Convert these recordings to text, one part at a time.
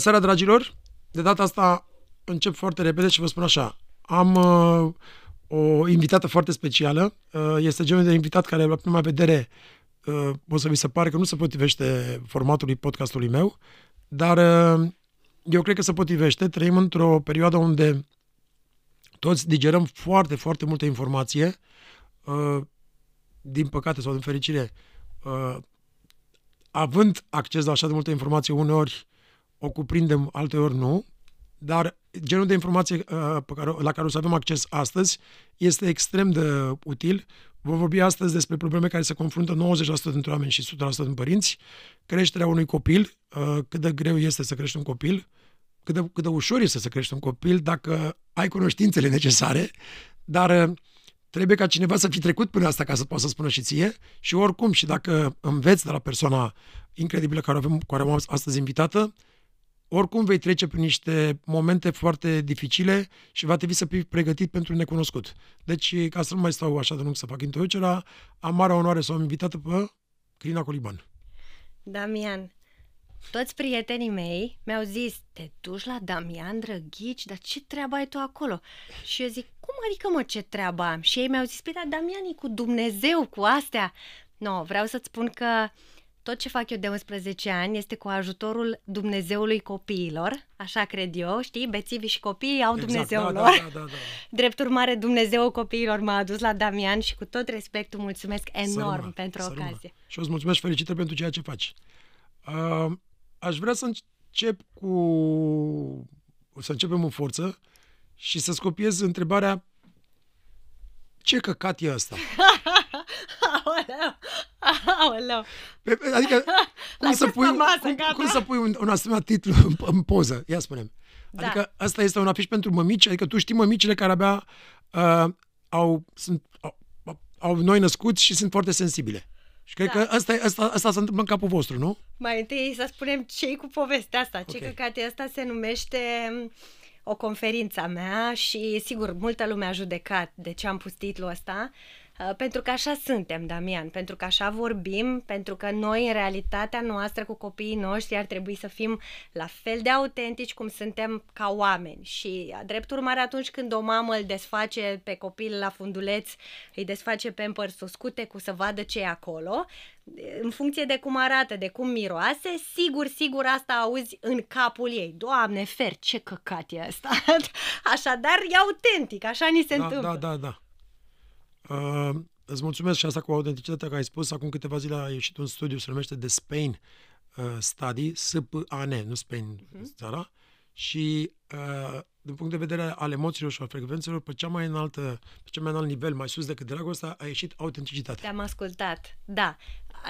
seara, dragilor! De data asta încep foarte repede și vă spun așa. Am uh, o invitată foarte specială. Uh, este genul de invitat care, la prima vedere, uh, o să vi se pare că nu se potrivește formatului podcastului meu, dar uh, eu cred că se potrivește. Trăim într-o perioadă unde toți digerăm foarte, foarte multă informație. Uh, din păcate sau din fericire, uh, având acces la așa de multă informație, uneori o cuprindem, alteori nu, dar genul de informație uh, pe care, la care o să avem acces astăzi este extrem de util. Vom vorbi astăzi despre probleme care se confruntă 90% dintre oameni și 100% din părinți, creșterea unui copil, uh, cât de greu este să crești un copil, cât de, cât de ușor este să crești un copil dacă ai cunoștințele necesare, dar uh, trebuie ca cineva să fi trecut până asta ca să poată să spună și ție și oricum și dacă înveți de la persoana incredibilă care avem, care am astăzi invitată, oricum vei trece prin niște momente foarte dificile și va trebui să fii pregătit pentru necunoscut. Deci, ca să nu mai stau așa de lung să fac introducerea, am mare onoare să o am invitată pe Crina Coliban. Damian, toți prietenii mei mi-au zis, te duci la Damian Drăghici, dar ce treabă ai tu acolo? Și eu zic, cum adică mă, ce treabă am? Și ei mi-au zis, păi da, Damian e cu Dumnezeu, cu astea. Nu, no, vreau să-ți spun că tot ce fac eu de 11 ani este cu ajutorul Dumnezeului copiilor, așa cred eu, știi, bețivii și copiii au exact, Dumnezeul da, lor. Da, da, da, da. Drept urmare, Dumnezeul copiilor m-a adus la Damian și cu tot respectul mulțumesc enorm Sărma, pentru sărma. ocazie. Și o să mulțumesc felicitări pentru ceea ce faci. Uh, aș vrea să încep cu... să începem în forță și să-ți copiez întrebarea ce căcat e ăsta? Aoleu! Aoleu! Adică, cum, să pui, masă, cum, cum să pui un, un asemenea titlu în, în poză? Ia spune da. Adică asta este un afiș pentru mămici? Adică tu știi mămicile care abia uh, au, sunt, au, au noi născuți și sunt foarte sensibile. Și cred da. că asta, asta, asta se întâmplă în capul vostru, nu? Mai întâi să spunem ce cu povestea asta. Ce okay. căcat asta se numește o conferință a mea și, sigur, multă lume a judecat de ce am pus titlul ăsta, uh, pentru că așa suntem, Damian, pentru că așa vorbim, pentru că noi, în realitatea noastră cu copiii noștri, ar trebui să fim la fel de autentici cum suntem ca oameni. Și, drept urmare, atunci când o mamă îl desface pe copil la funduleț, îi desface pe împărsuscute cu să vadă ce e acolo, în funcție de cum arată, de cum miroase, sigur, sigur asta auzi în capul ei. Doamne, fer, ce căcat e asta! Așadar, e autentic, așa ni se da, întâmplă. Da, da, da. Uh, îți mulțumesc și asta cu autenticitatea că ai spus. Acum câteva zile a ieșit un studiu, se numește The Spain uh, Study, S-P-A-N, nu Spain, uh-huh. țara, și uh, din punct de vedere al emoțiilor și al frecvențelor, pe cea mai înaltă, pe cel mai înalt nivel, mai sus decât dragostea, a ieșit autenticitatea. Te-am ascultat, da.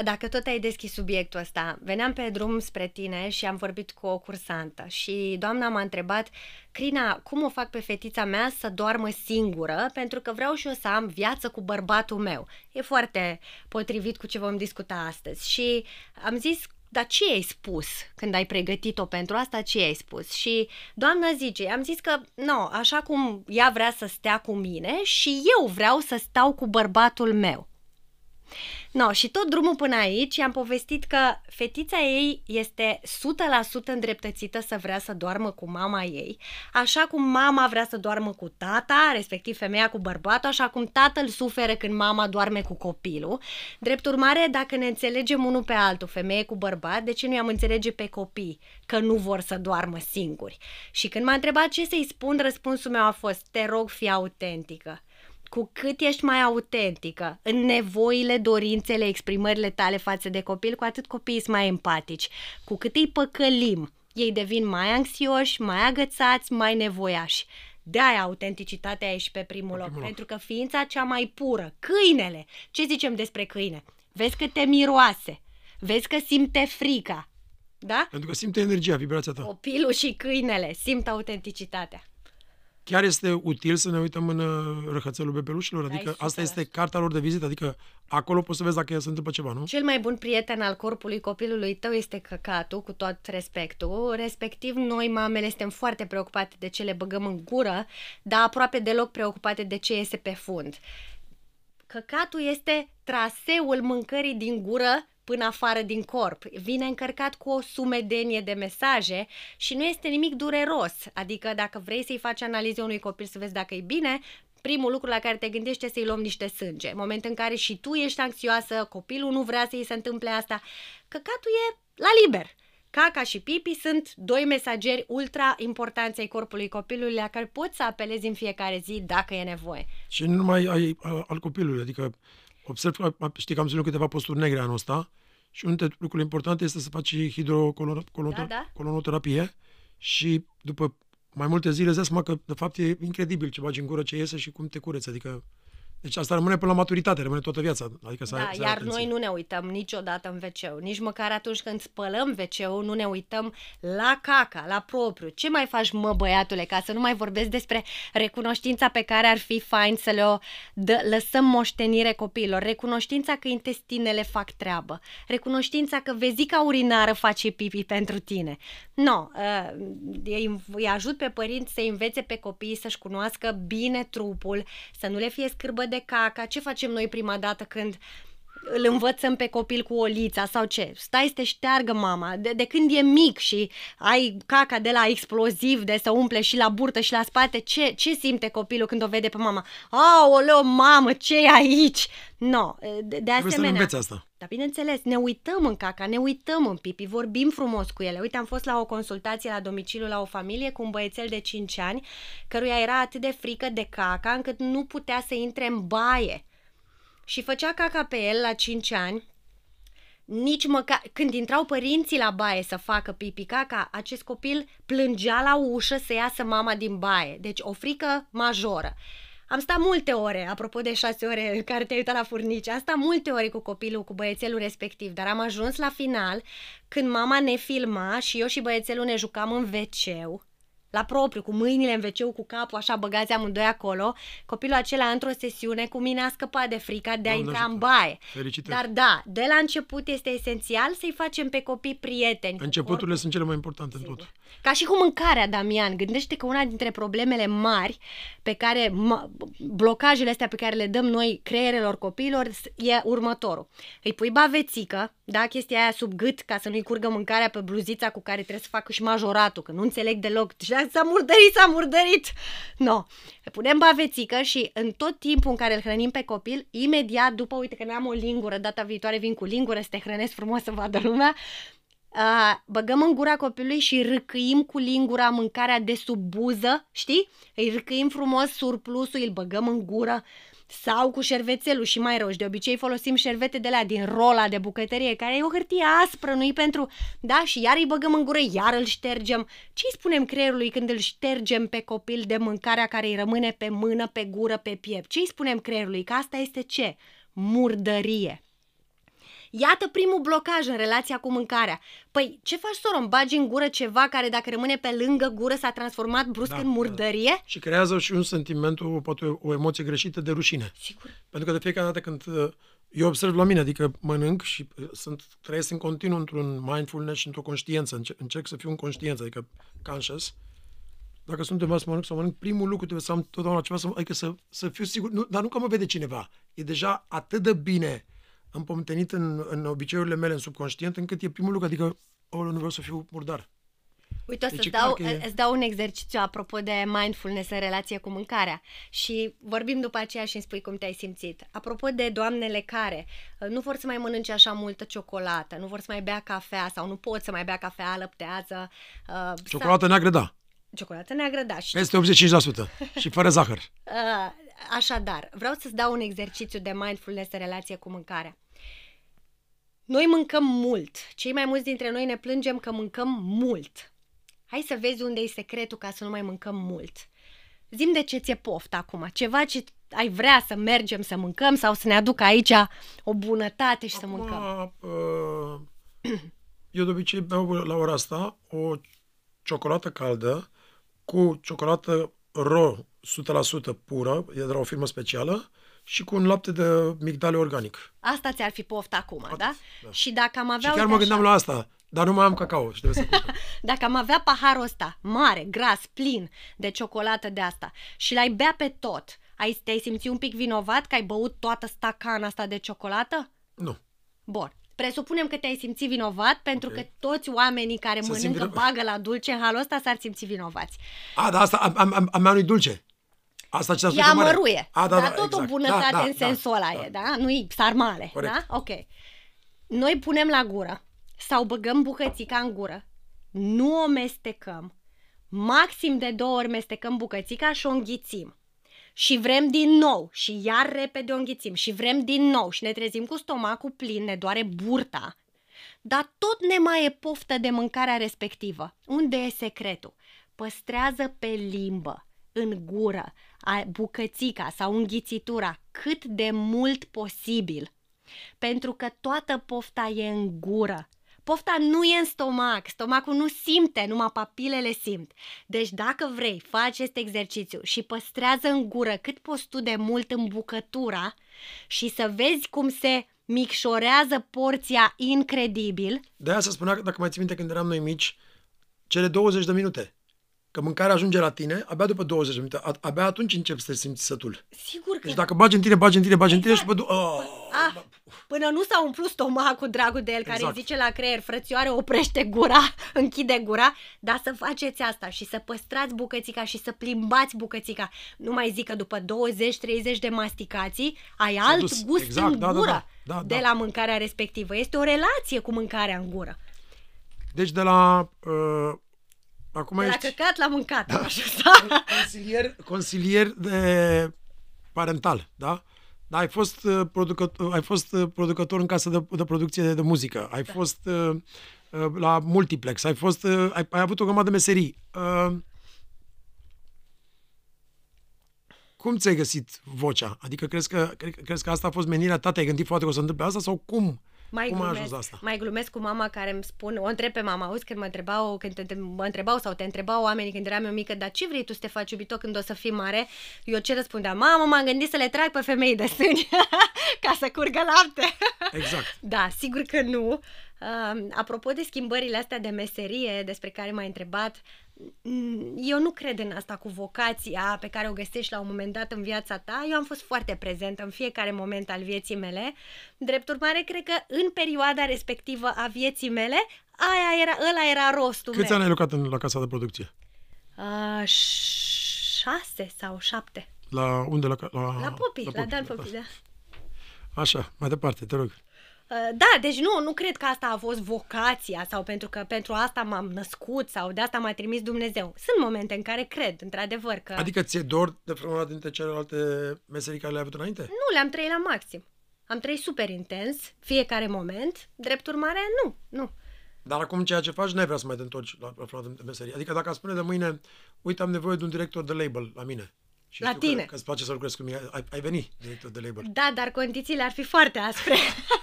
Dacă tot ai deschis subiectul ăsta, veneam pe drum spre tine și am vorbit cu o cursantă și doamna m-a întrebat, Crina, cum o fac pe fetița mea să doarmă singură, pentru că vreau și eu să am viață cu bărbatul meu. E foarte potrivit cu ce vom discuta astăzi și am zis, dar ce ai spus când ai pregătit-o pentru asta? Ce ai spus? Și doamna zice, am zis că, nu, așa cum ea vrea să stea cu mine și eu vreau să stau cu bărbatul meu. No, și tot drumul până aici i-am povestit că fetița ei este 100% îndreptățită să vrea să doarmă cu mama ei, așa cum mama vrea să doarmă cu tata, respectiv femeia cu bărbatul, așa cum tatăl suferă când mama doarme cu copilul. Drept urmare, dacă ne înțelegem unul pe altul, femeie cu bărbat, de ce nu i-am înțelege pe copii că nu vor să doarmă singuri? Și când m-a întrebat ce să-i spun, răspunsul meu a fost, te rog, fi autentică cu cât ești mai autentică în nevoile, dorințele, exprimările tale față de copil, cu atât copiii sunt mai empatici. Cu cât îi păcălim, ei devin mai anxioși, mai agățați, mai nevoiași. De-aia autenticitatea e și pe primul loc, primul pentru că ființa cea mai pură, câinele, ce zicem despre câine? Vezi că te miroase, vezi că simte frica, da? Pentru că simte energia, vibrația ta. Copilul și câinele simt autenticitatea. Chiar este util să ne uităm în uh, răhățelul bebelușilor? Adică asta este cartea lor de vizită, adică acolo poți să vezi dacă se întâmplă ceva, nu? Cel mai bun prieten al corpului copilului tău este căcatul, cu tot respectul. Respectiv, noi, mamele, suntem foarte preocupate de ce le băgăm în gură, dar aproape deloc preocupate de ce iese pe fund. Căcatul este traseul mâncării din gură până afară din corp. Vine încărcat cu o sumedenie de mesaje și nu este nimic dureros. Adică dacă vrei să-i faci analize unui copil să vezi dacă e bine, primul lucru la care te gândești este să-i luăm niște sânge. Moment în care și tu ești anxioasă, copilul nu vrea să-i se întâmple asta, căcatul e la liber. Caca și pipi sunt doi mesageri ultra importanți ai corpului copilului la care poți să apelezi în fiecare zi dacă e nevoie. Și nu numai ai, al copilului, adică observ că știi că am zis câteva posturi negre anul ăsta și unul dintre lucrurile importante este să faci hidrocolonoterapie da, da. și după mai multe zile îți dai seama că de fapt e incredibil ce bagi în gură, ce iese și cum te cureți, adică deci asta rămâne până la maturitate, rămâne toată viața. Adică să da, ai, să iar noi nu ne uităm niciodată în wc Nici măcar atunci când spălăm wc nu ne uităm la caca, la propriu. Ce mai faci, mă, băiatule, ca să nu mai vorbesc despre recunoștința pe care ar fi fain să le o dă, lăsăm moștenire copiilor. Recunoștința că intestinele fac treabă. Recunoștința că vezica urinară face pipi pentru tine. No, uh, îi, îi ajut pe părinți să învețe pe copii să-și cunoască bine trupul, să nu le fie scârbă de caca, ce facem noi prima dată când îl învățăm pe copil cu olița sau ce? Stai să te șteargă mama. De, de când e mic și ai caca de la exploziv de să umple și la burtă și la spate, ce, ce simte copilul când o vede pe mama? Aoleo, mamă, ce e aici? No, de, de asemenea... Să asta. Dar bineînțeles, ne uităm în caca, ne uităm în pipi, vorbim frumos cu ele. Uite, am fost la o consultație la domiciliu la o familie cu un băiețel de 5 ani, căruia era atât de frică de caca încât nu putea să intre în baie și făcea caca pe el la 5 ani, nici măcar, când intrau părinții la baie să facă pipi caca, acest copil plângea la ușă să iasă mama din baie. Deci o frică majoră. Am stat multe ore, apropo de șase ore în care te-ai uitat la furnici, am stat multe ore cu copilul, cu băiețelul respectiv, dar am ajuns la final când mama ne filma și eu și băiețelul ne jucam în wc la propriu, cu mâinile în wc cu capul așa băgați amândoi acolo, copilul acela într-o sesiune cu mine a scăpat de frica de a Doamne intra ajută. în baie. Felicitări. Dar da, de la început este esențial să-i facem pe copii prieteni. Începuturile sunt cele mai importante Sigur. în tot. Ca și cu mâncarea, Damian. Gândește că una dintre problemele mari pe care, blocajele astea pe care le dăm noi creierelor copiilor e următorul. Îi pui bavețică, da, chestia aia sub gât ca să nu-i curgă mâncarea pe bluzița cu care trebuie să facă și majoratul, că nu înțeleg deloc. Și s-a murdărit, s-a murdărit! No. Punem bavețică și în tot timpul în care îl hrănim pe copil, imediat după, uite că ne-am o lingură, data viitoare vin cu lingură să te hrănesc frumos să vadă lumea, uh, băgăm în gura copilului și râcâim cu lingura mâncarea de sub buză, știi? Îi râcâim frumos surplusul, îl băgăm în gură sau cu șervețelul și mai rău. Și de obicei folosim șervete de la din rola de bucătărie, care e o hârtie aspră, nu-i pentru... Da, și iar îi băgăm în gură, iar îl ștergem. Ce îi spunem creierului când îl ștergem pe copil de mâncarea care îi rămâne pe mână, pe gură, pe piept? Ce îi spunem creierului? Că asta este ce? Murdărie. Iată primul blocaj în relația cu mâncarea. Păi, ce faci, soro? Bagi în gură ceva care, dacă rămâne pe lângă gură, s-a transformat brusc da, în murdărie? Da. Și creează și un sentiment, o, poate o, o emoție greșită de rușine. Sigur. Pentru că de fiecare dată când uh, eu observ la mine, adică mănânc și uh, sunt, trăiesc în continuu într-un mindfulness și într-o conștiință, încerc, încerc să fiu în conștiință, adică conscious, dacă sunt undeva să mănânc sau mănânc, primul lucru trebuie să am totdeauna ceva, să, adică să, să fiu sigur, nu, dar nu că mă vede cineva, e deja atât de bine împomtenit în, în obiceiurile mele, în subconștient, încât e primul lucru, adică, oh, nu vreau să fiu murdar. Uite, o să deci, dau, e... îți dau un exercițiu apropo de mindfulness în relație cu mâncarea și vorbim după aceea și îmi spui cum te-ai simțit. Apropo de doamnele care uh, nu vor să mai mănânce așa multă ciocolată, nu vor să mai bea cafea sau nu pot să mai bea cafea alăptează. Uh, Ciocolată sau... neagră, da. Ciocolată neagră, da. Și... Peste 85% și fără zahăr. Uh, așadar, vreau să-ți dau un exercițiu de mindfulness în relație cu mâncarea. Noi mâncăm mult. Cei mai mulți dintre noi ne plângem că mâncăm mult. Hai să vezi unde e secretul ca să nu mai mâncăm mult. Zim de ce ți-e poftă acum. Ceva ce ai vrea să mergem să mâncăm sau să ne aducă aici o bunătate și acum, să mâncăm. Uh, eu de obicei beau la ora asta o ciocolată caldă cu ciocolată ro 100% pură, e de la o firmă specială, și cu un lapte de migdale organic. Asta ți-ar fi pofta acum, Atât, da? da? Și dacă am avea... Și chiar mă gândeam așa... la asta, dar nu mai am cacao și trebuie să Dacă am avea paharul ăsta mare, gras, plin de ciocolată de asta și l-ai bea pe tot, ai, te-ai simțit un pic vinovat că ai băut toată stacana asta de ciocolată? Nu. Bun. Presupunem că te-ai simțit vinovat pentru Ok. că toți oamenii care Să simt mănâncă vinovat. bagă la dulce în halul ăsta s-ar simți vinovați. A, dar asta, am, am, am, am nu dulce. Asta ce a spus E eu mare. amăruie, A, da, dar da, tot exact. o bunătate da, da, în sensul ăla da, e, da? Nu-i sarmale, Corect. da? Ok. Noi punem la gură sau băgăm bucățica în gură, nu o mestecăm, maxim de două ori mestecăm bucățica și o înghițim. Și vrem din nou și iar repede o înghițim și vrem din nou și ne trezim cu stomacul plin, ne doare burta, dar tot ne mai e poftă de mâncarea respectivă. Unde e secretul? Păstrează pe limbă, în gură, a- bucățica sau înghițitura cât de mult posibil. Pentru că toată pofta e în gură. Pofta nu e în stomac, stomacul nu simte, numai papilele simt. Deci dacă vrei, faci acest exercițiu și păstrează în gură cât poți tu de mult în bucătura și să vezi cum se micșorează porția incredibil, De aia se spunea, că, dacă mai ții minte, când eram noi mici, cele 20 de minute. Că mâncarea ajunge la tine, abia după 20 de minute, a- abia atunci începi să te simți sătul. sigur că Deci dacă bagi în tine, bagi în tine, bagi în tine și după... du- Oh, Ah, până nu s-a umplut stomacul, dragul de el, care Exact. îi zice la creier, frățioare, oprește gura, închide gura, dar să faceți asta și să păstrați bucățica și să plimbați bucățica. Nu mai zic că după 20-30 de masticații ai alt dus. gust Exact, în da, da, gură da. Da, de da. la mâncarea respectivă. Este o relație cu mâncarea în gură. Deci de la... Uh, acum De la ești căcat la mâncat. Da. Așa, da. consilier, consilier de parental, da? Da, ai fost, uh, producător, ai fost uh, producător în casă de, de producție de, de muzică, ai da. fost uh, uh, la multiplex, ai fost, uh, ai, ai avut o grămadă de meserii. Uh, cum ți-ai găsit vocea? Adică crezi că, cre, crezi că asta a fost menirea ta? Te-ai gândit foarte că o să întâmple asta sau cum? Mai cum ai glumesc, ajuns la asta? mai glumesc cu mama care îmi spune, o întreb pe mama, auzi când mă întrebau, când te, te, mă întrebau sau te întrebau oamenii când eram eu mică, dar ce vrei tu să te faci iubito când o să fii mare? Eu ce răspundeam? Mamă, m-am gândit să le trag pe femei de sâni ca să curgă lapte. Exact. Da, sigur că nu. Uh, apropo de schimbările astea de meserie despre care m-ai întrebat, mm, eu nu cred în asta cu vocația pe care o găsești la un moment dat în viața ta. Eu am fost foarte prezentă în fiecare moment al vieții mele. Drept urmare, cred că în perioada respectivă a vieții mele, aia era, ăla era rostul Câți meu. ani ai lucrat în, la casa de producție? Uh, șase sau șapte. La unde? La, la, La Popi, la, la Dan da. Popi, da. Așa, mai departe, te rog. Uh, Da, deci nu, nu cred că asta a fost vocația sau pentru că pentru asta m-am născut sau de asta m-a trimis Dumnezeu. Sunt momente în care cred, într-adevăr, că Adică ți-e dor de vreuna dintre celelalte meserii care le-ai avut înainte? nu le-am trăit la maxim. Am trăit super intens, fiecare moment, drept urmare, nu, nu. Dar acum ceea ce faci, n-ai vrea să mai te întorci la, la vreuna dintre meserii. Adică dacă aș spune de mâine, uite, am nevoie de un director de label la mine. Și La știu tine. Că, că îți place să lucrezi cu mine. Ai, ai venit director de label. Da, dar condițiile ar fi foarte aspre.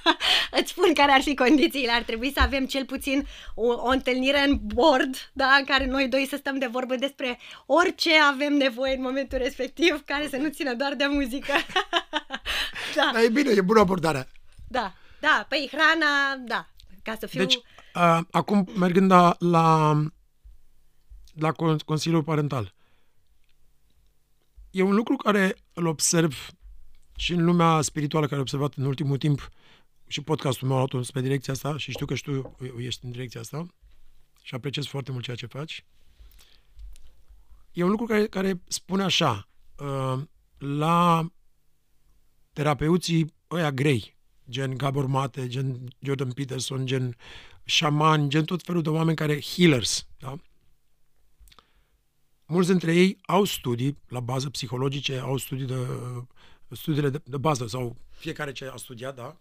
Îți spun care ar fi condițiile. Ar trebui să avem cel puțin o, o întâlnire în board, da, în care noi doi să stăm de vorbă despre orice avem nevoie în momentul respectiv, care să nu țină doar de muzică. da, Dar e bine, e bună abordarea. da, da, păi hrana, da, ca să fiu... Deci, uh, acum, mergând la, la, la con- Consiliul Parental, e un lucru care îl observ și în lumea spirituală care am observat în ultimul timp și podcastul meu a luat spre direcția asta și știu că și tu ești în direcția asta și apreciez foarte mult ceea ce faci. E un lucru care, care spune așa, uh, la terapeuții ăia grei, gen Gabor Mate, gen Jordan Peterson, gen șaman, gen tot felul de oameni care, healers, da? Mulți dintre ei au studii la bază psihologice, au studii de, studiile de, de bază sau fiecare ce a studiat, da?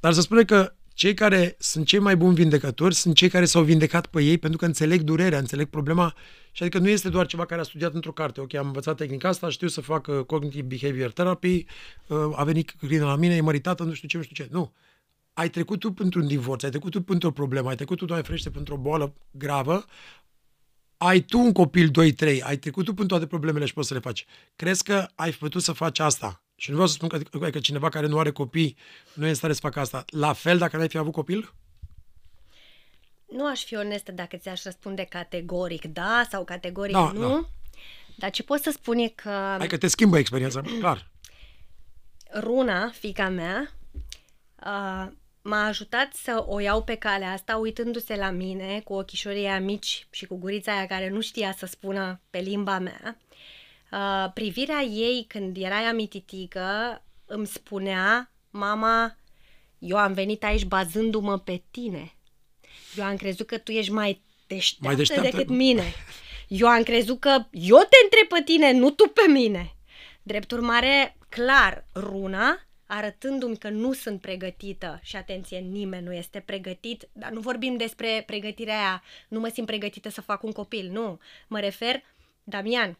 Dar să spune că cei care sunt cei mai buni vindecători sunt cei care s-au vindecat pe ei pentru că înțeleg durerea, înțeleg problema și adică nu este doar ceva care a studiat într-o carte. Ok, am învățat tehnica asta, știu să fac uh, cognitive behavior therapy, uh, a venit Crina la mine, e măritată, nu știu ce, nu știu ce. Nu. Ai trecut tu pentru un divorț, ai trecut tu pentru o problemă, ai trecut tu, Doamne ferește, pentru o boală gravă, ai tu un copil 2-3, ai trecut tu prin toate problemele și poți să le faci. Crezi că ai putut să faci asta? Și nu vreau să spun că, că cineva care nu are copii nu e în stare să facă asta. La fel dacă n-ai fi avut copil? Nu aș fi onestă dacă ți-aș răspunde categoric da sau categoric Da, nu. da. Dar ce pot să spun e că Hai că te schimbă experiența, clar. Runa, fica mea, uh, m-a ajutat să o iau pe calea asta uitându-se la mine cu ochișorii aia mici și cu gurița aia care nu știa să spună pe limba mea. Uh, privirea ei când era ea mititică îmi spunea, mama, eu am venit aici bazându-mă pe tine. Eu am crezut că tu ești mai deșteaptă, mai deșteaptă decât mine. Eu am crezut că eu te întreb pe tine, nu tu pe mine. Drept urmare, clar, runa arătându-mi că nu sunt pregătită și atenție, nimeni nu este pregătit, dar nu vorbim despre pregătirea aia, nu mă simt pregătită să fac un copil, nu. Mă refer, Damian,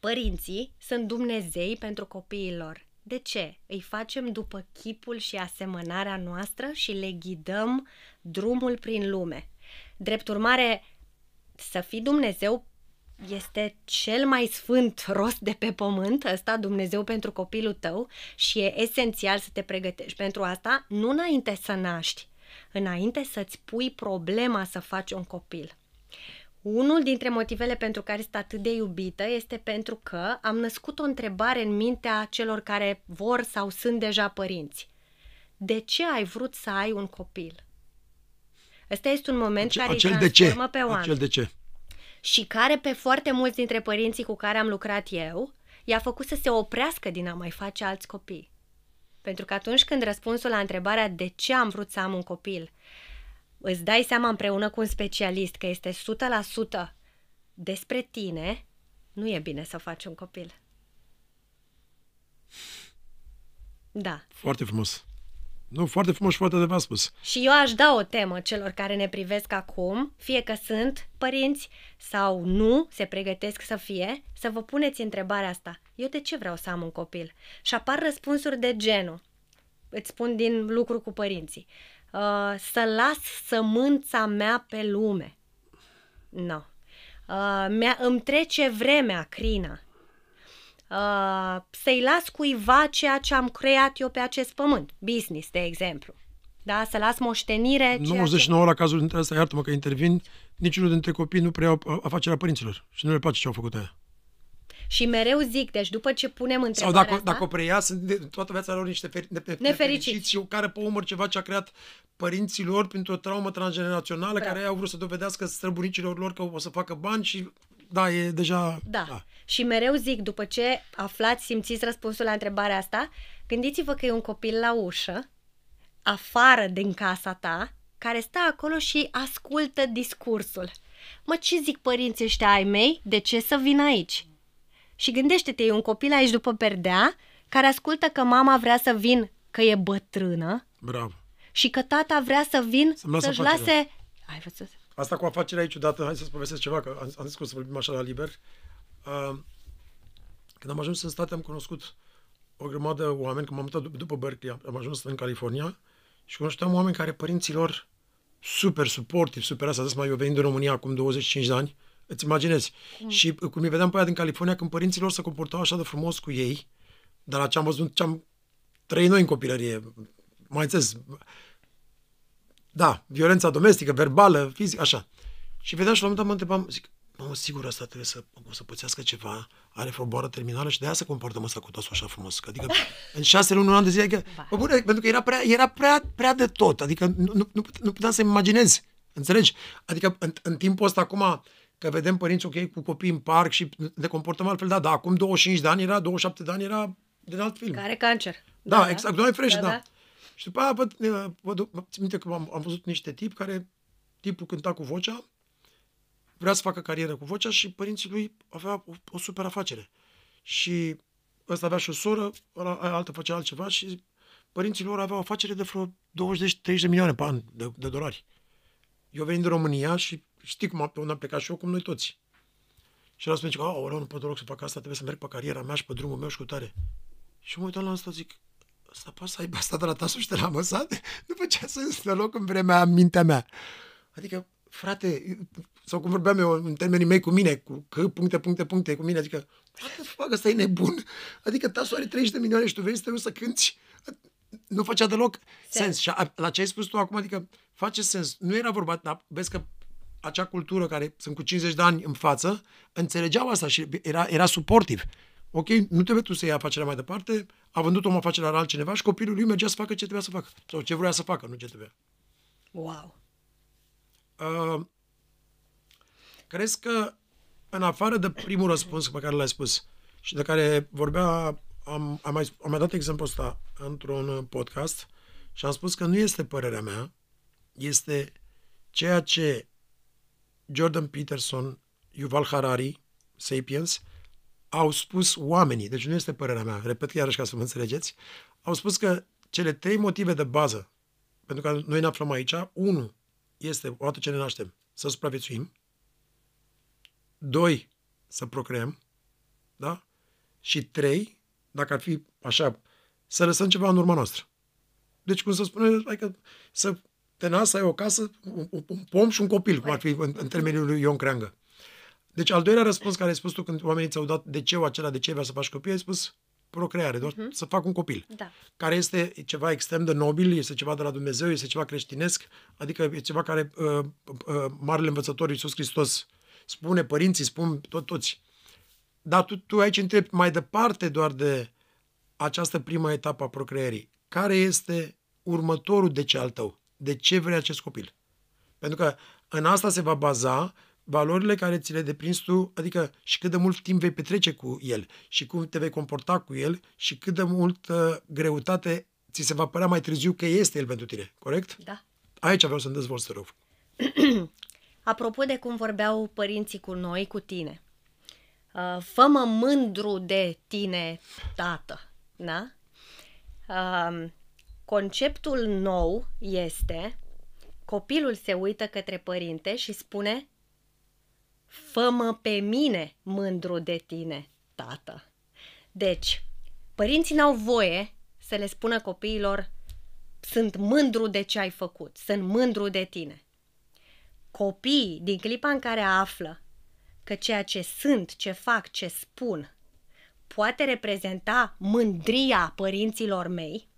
părinții sunt Dumnezei pentru copiilor. De ce? Îi facem după chipul și asemănarea noastră și le ghidăm drumul prin lume. Drept urmare, să fii Dumnezeu este cel mai sfânt rost de pe pământ, ăsta Dumnezeu pentru copilul tău și e esențial să te pregătești pentru asta, nu înainte să naști, înainte să-ți pui problema să faci un copil. Unul dintre motivele pentru care sunt atât de iubită este pentru că am născut o întrebare în mintea celor care vor sau sunt deja părinți. De ce ai vrut să ai un copil? Ăsta este un moment Ace- care îi transformă de ce? pe oameni. Acel de ce? Și care pe foarte mulți dintre părinții cu care am lucrat eu i-a făcut să se oprească din a mai face alți copii. Pentru că atunci când răspunsul la întrebarea de ce am vrut să am un copil, îți dai seama împreună cu un specialist că este 100% despre tine, nu e bine să faci un copil. Da. Foarte frumos. Nu, foarte frumos și foarte adevărat spus. Și eu aș da o temă celor care ne privesc acum, fie că sunt părinți sau nu, se pregătesc să fie, să vă puneți întrebarea asta. Eu de ce vreau să am un copil? Și apar răspunsuri de genul. Îți spun din lucru cu părinții. Uh, să las sămânța mea pe lume. Nu. No. Uh, îmi trece vremea, Crina uh, să-i las cuiva ceea ce am creat eu pe acest pământ. Business, de exemplu. Da? Să las moștenire. 99% ce... la cazul dintre astea, iartă-mă că intervin, niciunul dintre copii nu preiau afacerea părinților și nu le place ce au făcut aia. Și mereu zic, deci după ce punem întrebarea Sau dacă, asta, dacă o preia, sunt de, toată viața lor niște fer, de, nefericiți și o care pe umăr ceva ce a creat părinții lor printr-o traumă transgenerațională, Bravo. care au vrut să dovedească străbunicilor lor că o să facă bani și da, e deja... Da. da. Și mereu zic, după ce aflați, simțiți răspunsul la întrebarea asta, gândiți-vă că e un copil la ușă, afară din casa ta, care stă acolo și ascultă discursul. Mă, ce zic părinții ăștia ai mei? De ce să vin aici? Și gândește-te, e un copil aici după perdea, care ascultă că mama vrea să vin că e bătrână. Bravo. Și că tata vrea să vin să să-și lase... Ai văzut? Asta cu afacerea aici ciudată, hai să-ți povestesc ceva, că am, am zis că o să vorbim așa la liber. Uh, când am ajuns în state, am cunoscut o grămadă de oameni, când m-am mutat după Berkeley, am ajuns în California și cunoșteam oameni care părinților super suportiv, super asta, mai eu venind în România acum 25 de ani, îți imaginezi. Mm. Și cum îi vedeam pe aia din California, când părinții lor se comportau așa de frumos cu ei, dar la ce am văzut, ce am trăit noi în copilărie, mai înțeles, da, violența domestică, verbală, fizică, așa. Și vedeam și la un moment dat mă întrebam, zic, nu, sigur, asta trebuie să, o să pățească ceva, are vreo boală terminală și de aia se comportă măsa cu tosul așa frumos. Adică în șase luni, un an de zile, adică, bă, bune, pentru că era prea, era prea, prea de tot, adică nu, nu, nu, nu puteam să imaginez, înțelegi? Adică în, în timpul ăsta acum, că vedem părinți ok cu copii în parc și ne comportăm altfel, da, dar acum 25 de ani era, 27 de ani era din alt film. Care cancer. Da, da exact, doamne fresh, da. da. Și după aia văd, văd, văd minte că am, am văzut niște tipi care, tipul cânta cu vocea, vrea să facă carieră cu vocea și părinții lui avea o, o super afacere. Și ăsta avea și o soră, ăla, altă făcea altceva și părinții lor aveau o afacere de vreo 20-30 de milioane pe an de, de dolari. Eu venind din România și știi cum am, am plecat și eu, cum noi toți. Și el spune că, nu pot deloc să fac asta, trebuie să merg pe cariera mea și pe drumul meu și cu tare. Și mă uitam la asta, zic, asta poate să aibă asta de la tasul și de la măsat? Nu făcea sens deloc în vremea, în mintea mea. Adică, frate, sau cum vorbeam eu în termenii mei cu mine, cu că, puncte, puncte, puncte, cu mine, adică, frate, fac, ăsta e nebun. Adică tasul are 30 de milioane și tu vei să te să cânti. Nu făcea deloc sens. sens. Și a, la ce ai spus tu acum, adică face sens. Nu era vorba, dar vezi că acea cultură care sunt cu 50 de ani în față, înțelegeau asta și era, era suportiv. Ok, nu trebuie tu să iei afacerea mai departe, a vândut om afacerea la altcineva și copilul lui mergea să facă ce trebuia să facă. Sau ce vrea să facă, nu ce trebuia. Wow. Uh, crezi că, în afară de primul răspuns pe care l-ai spus și de care vorbea, am, am, mai, am mai dat exemplu ăsta într-un podcast și am spus că nu este părerea mea, este ceea ce Jordan Peterson, Yuval Harari, Sapiens, au spus oamenii, deci nu este părerea mea, repet iarăși ca să mă înțelegeți, au spus că cele trei motive de bază pentru că noi ne aflăm aici, unu este, odată ce ne naștem, să supraviețuim, doi, să procreăm, da? Și trei, dacă ar fi așa, să lăsăm ceva în urma noastră. Deci, cum să spune, adică să te nasc, să ai o casă, un, un pom și un copil, cum ar fi în, în termenul lui Ion Creangă. Deci, al doilea răspuns care ai spus tu când oamenii ți-au dat de ce acela, de ce vrea să faci copii, ai spus procreare, doar uh-huh. să fac un copil. Da. Care este ceva extrem de nobil, este ceva de la Dumnezeu, este ceva creștinesc, adică e ceva care uh, uh, Marele Învățător Iisus Hristos spune, părinții spun, tot, toți. Dar tu, tu aici întrebi mai departe doar de această primă etapă a procreării. Care este următorul de ce al tău? De ce vrei acest copil? Pentru că în asta se va baza valorile care ți le deprinzi tu, adică și cât de mult timp vei petrece cu el și cum te vei comporta cu el și cât de multă greutate ți se va părea mai târziu că este el pentru tine, corect? Da. Aici vreau să-mi dezvolt, să rog. Apropo de cum vorbeau părinții cu noi, cu tine, uh, fă-mă mândru de tine, tată, da? Uh, conceptul nou este copilul se uită către părinte și spune Fă-mă pe mine mândru de tine, tată. Deci, părinții n-au voie să le spună copiilor sunt mândru de ce ai făcut, sunt mândru de tine. Copiii, din clipa în care află că ceea ce sunt, ce fac, ce spun, poate reprezenta mândria părinților mei,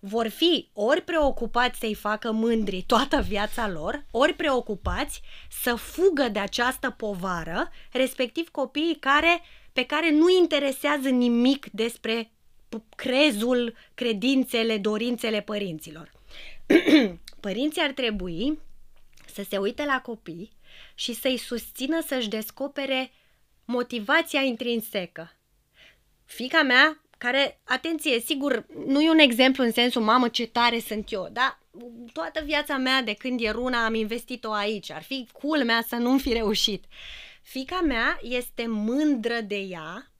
vor fi ori preocupați să-i facă mândri toată viața lor, ori preocupați să fugă de această povară, respectiv copiii care, pe care nu interesează nimic despre crezul, credințele, dorințele părinților. Părinții ar trebui să se uite la copii și să-i susțină să-și descopere motivația intrinsecă. Fica mea care, atenție, sigur, nu e un exemplu în sensul, mamă, ce tare sunt eu, dar toată viața mea de când e runa am investit-o aici. Ar fi culmea să nu-mi fi reușit. Fica mea este mândră de ea,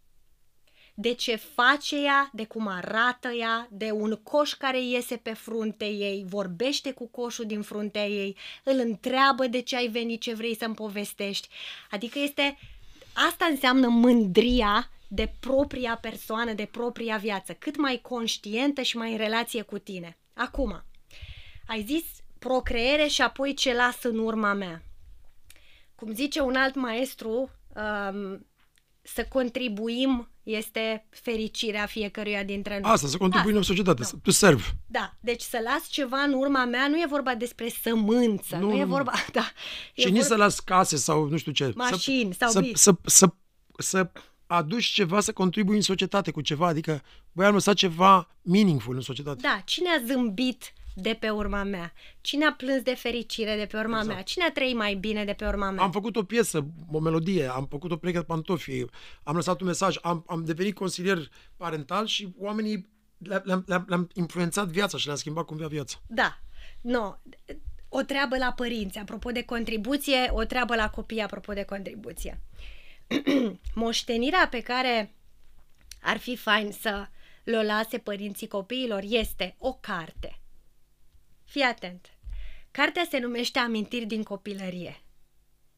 de ce face ea, de cum arată ea, de un coș care iese pe frunte ei, vorbește cu coșul din fruntea ei, îl întreabă de ce ai venit, ce vrei să-mi povestești. Adică este, asta înseamnă mândria de propria persoană, de propria viață, cât mai conștientă și mai în relație cu tine. Acum, ai zis procreere și apoi ce las în urma mea. Cum zice un alt maestru, um, să contribuim este fericirea fiecăruia dintre noi. Asta, să contribuim da, în societate, da. să serve. Da, deci să las ceva în urma mea nu e vorba despre sămânță, nu, nu e vorba, da. E și nici să las case sau nu știu ce. Mașini sau să, să, să, să, să aduci ceva să contribui în societate cu ceva, adică voi am lăsat ceva meaningful în societate. Da, cine a zâmbit de pe urma mea? Cine a plâns de fericire de pe urma exact. mea? Cine a trăit mai bine de pe urma mea? Am făcut o piesă, o melodie, am făcut o pereche de pantofi, am lăsat un mesaj, am, am devenit consilier parental și oamenii le-am, le-am, le-am influențat viața și le-am schimbat cumva viața. Da, no, o treabă la părinți, apropo de contribuție, o treabă la copii, apropo de contribuție. moștenirea pe care ar fi fain să le lase părinții copiilor este o carte. Fii atent. Cartea se numește Amintiri din copilărie.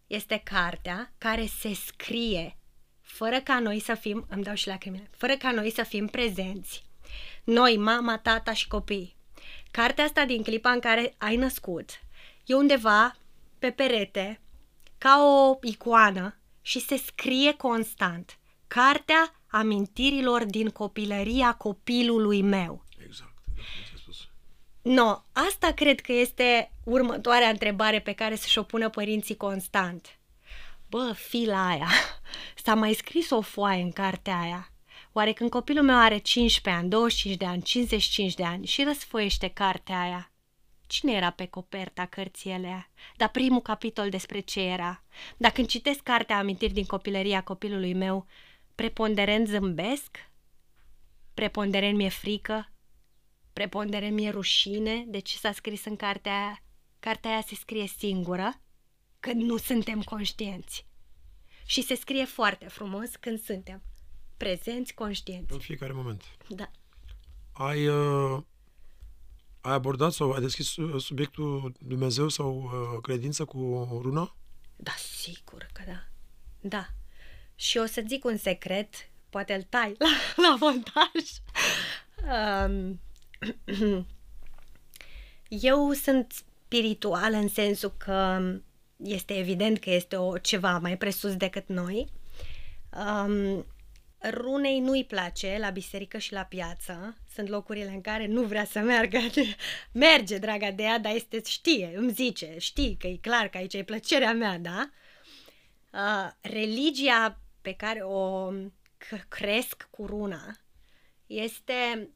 Este cartea care se scrie fără ca noi să fim, îmi dau și lacrimile, fără ca noi să fim prezenți. Noi, mama, tata și copii. Cartea asta din clipa în care ai născut e undeva pe perete, ca o icoană și se scrie constant. Cartea amintirilor din copilăria copilului meu. Exact. No, asta cred că este următoarea întrebare pe care să-și o pună părinții constant. Bă, fila aia, s-a mai scris o foaie în cartea aia. Oare când copilul meu are 15 ani, 25 de ani, 55 de ani și răsfoiește cartea aia, cine era pe coperta cărții alea? Dar primul capitol despre ce era? Dacă când citesc cartea Amintiri din copilăria copilului meu, preponderent zâmbesc? Preponderent mi-e frică? Preponderent mi-e rușine de ce s-a scris în cartea aia? Cartea aia se scrie singură când nu suntem conștienți. Și se scrie foarte frumos când suntem prezenți, conștienți. În fiecare moment. Da. Ai, uh, ai abordat sau ai deschis subiectul Dumnezeu sau uh, credință cu runa? Da, sigur că da. Da. Și o să zic un secret, poate îl tai la, la montaj. Um, eu sunt spirituală în sensul că este evident că este o ceva mai presus decât noi. Um, runei nu-i place la biserică și la piață. Sunt locurile în care nu vrea să meargă. Merge, draga de ea, dar este, știe, îmi zice, știi că e clar că aici e plăcerea mea, da? Uh, religia pe care o cresc cu runa este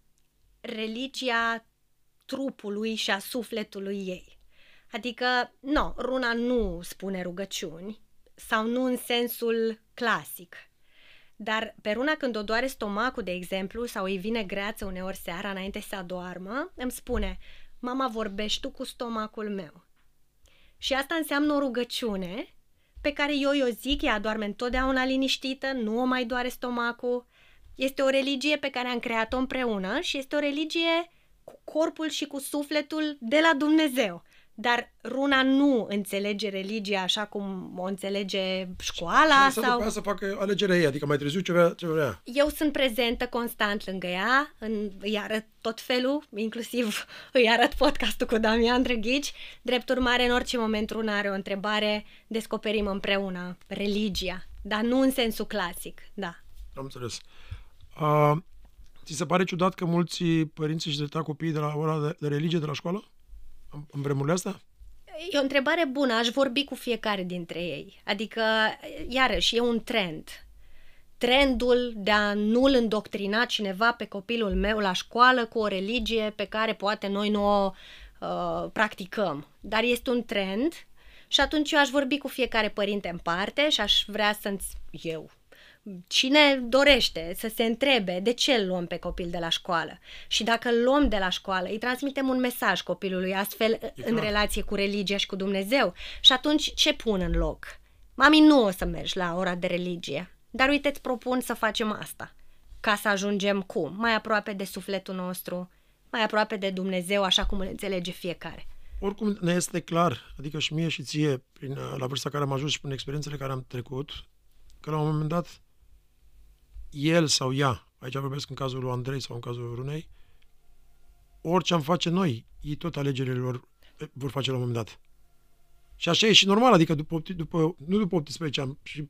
religia trupului și a sufletului ei. Adică, nu, runa nu spune rugăciuni sau nu în sensul clasic. Dar pe runa când o doare stomacul, de exemplu, sau îi vine greață uneori seara înainte să adoarmă, îmi spune, mama vorbești tu cu stomacul meu. Și asta înseamnă o rugăciune pe care eu o zic, ea doarme întotdeauna liniștită, nu o mai doare stomacul. Este o religie pe care am creat-o împreună și este o religie cu corpul și cu sufletul de la Dumnezeu. Dar runa nu înțelege religia așa cum o înțelege școala și sau... să facă alegerea ei, adică mai târziu ce vrea, ce vrea. Eu sunt prezentă constant lângă ea, în, îi arăt tot felul, inclusiv îi arăt podcastul cu Damian Drăghici. Drept urmare, în orice moment runa are o întrebare, descoperim împreună religia, dar nu în sensul clasic, da. Am înțeles. Uh, ți se pare ciudat că mulți părinți își deta copiii de la ora de, de religie de la școală? În vremurile astea? E o întrebare bună, aș vorbi cu fiecare dintre ei. Adică, iarăși, e un trend. Trendul de a nu-l îndoctrina cineva pe copilul meu la școală cu o religie pe care poate noi nu o uh, practicăm. Dar este un trend și atunci eu aș vorbi cu fiecare părinte în parte și aș vrea să eu cine dorește să se întrebe de ce îl luăm pe copil de la școală și dacă îl luăm de la școală, îi transmitem un mesaj copilului astfel e în clar. relație cu religia și cu Dumnezeu și atunci ce pun în loc? Mami, nu o să mergi la ora de religie, dar uite, îți propun să facem asta, ca să ajungem cum? Mai aproape de sufletul nostru, mai aproape de Dumnezeu, așa cum îl înțelege fiecare. Oricum ne este clar, adică și mie și ție, prin, la vârsta care am ajuns și prin experiențele care am trecut, că la un moment dat el sau ea, aici vorbesc în cazul lui Andrei sau în cazul Runei, orice am face noi, ei tot alegerile lor eh, vor face la un moment dat. Și așa e și normal, adică după, după, nu după 18 ani, și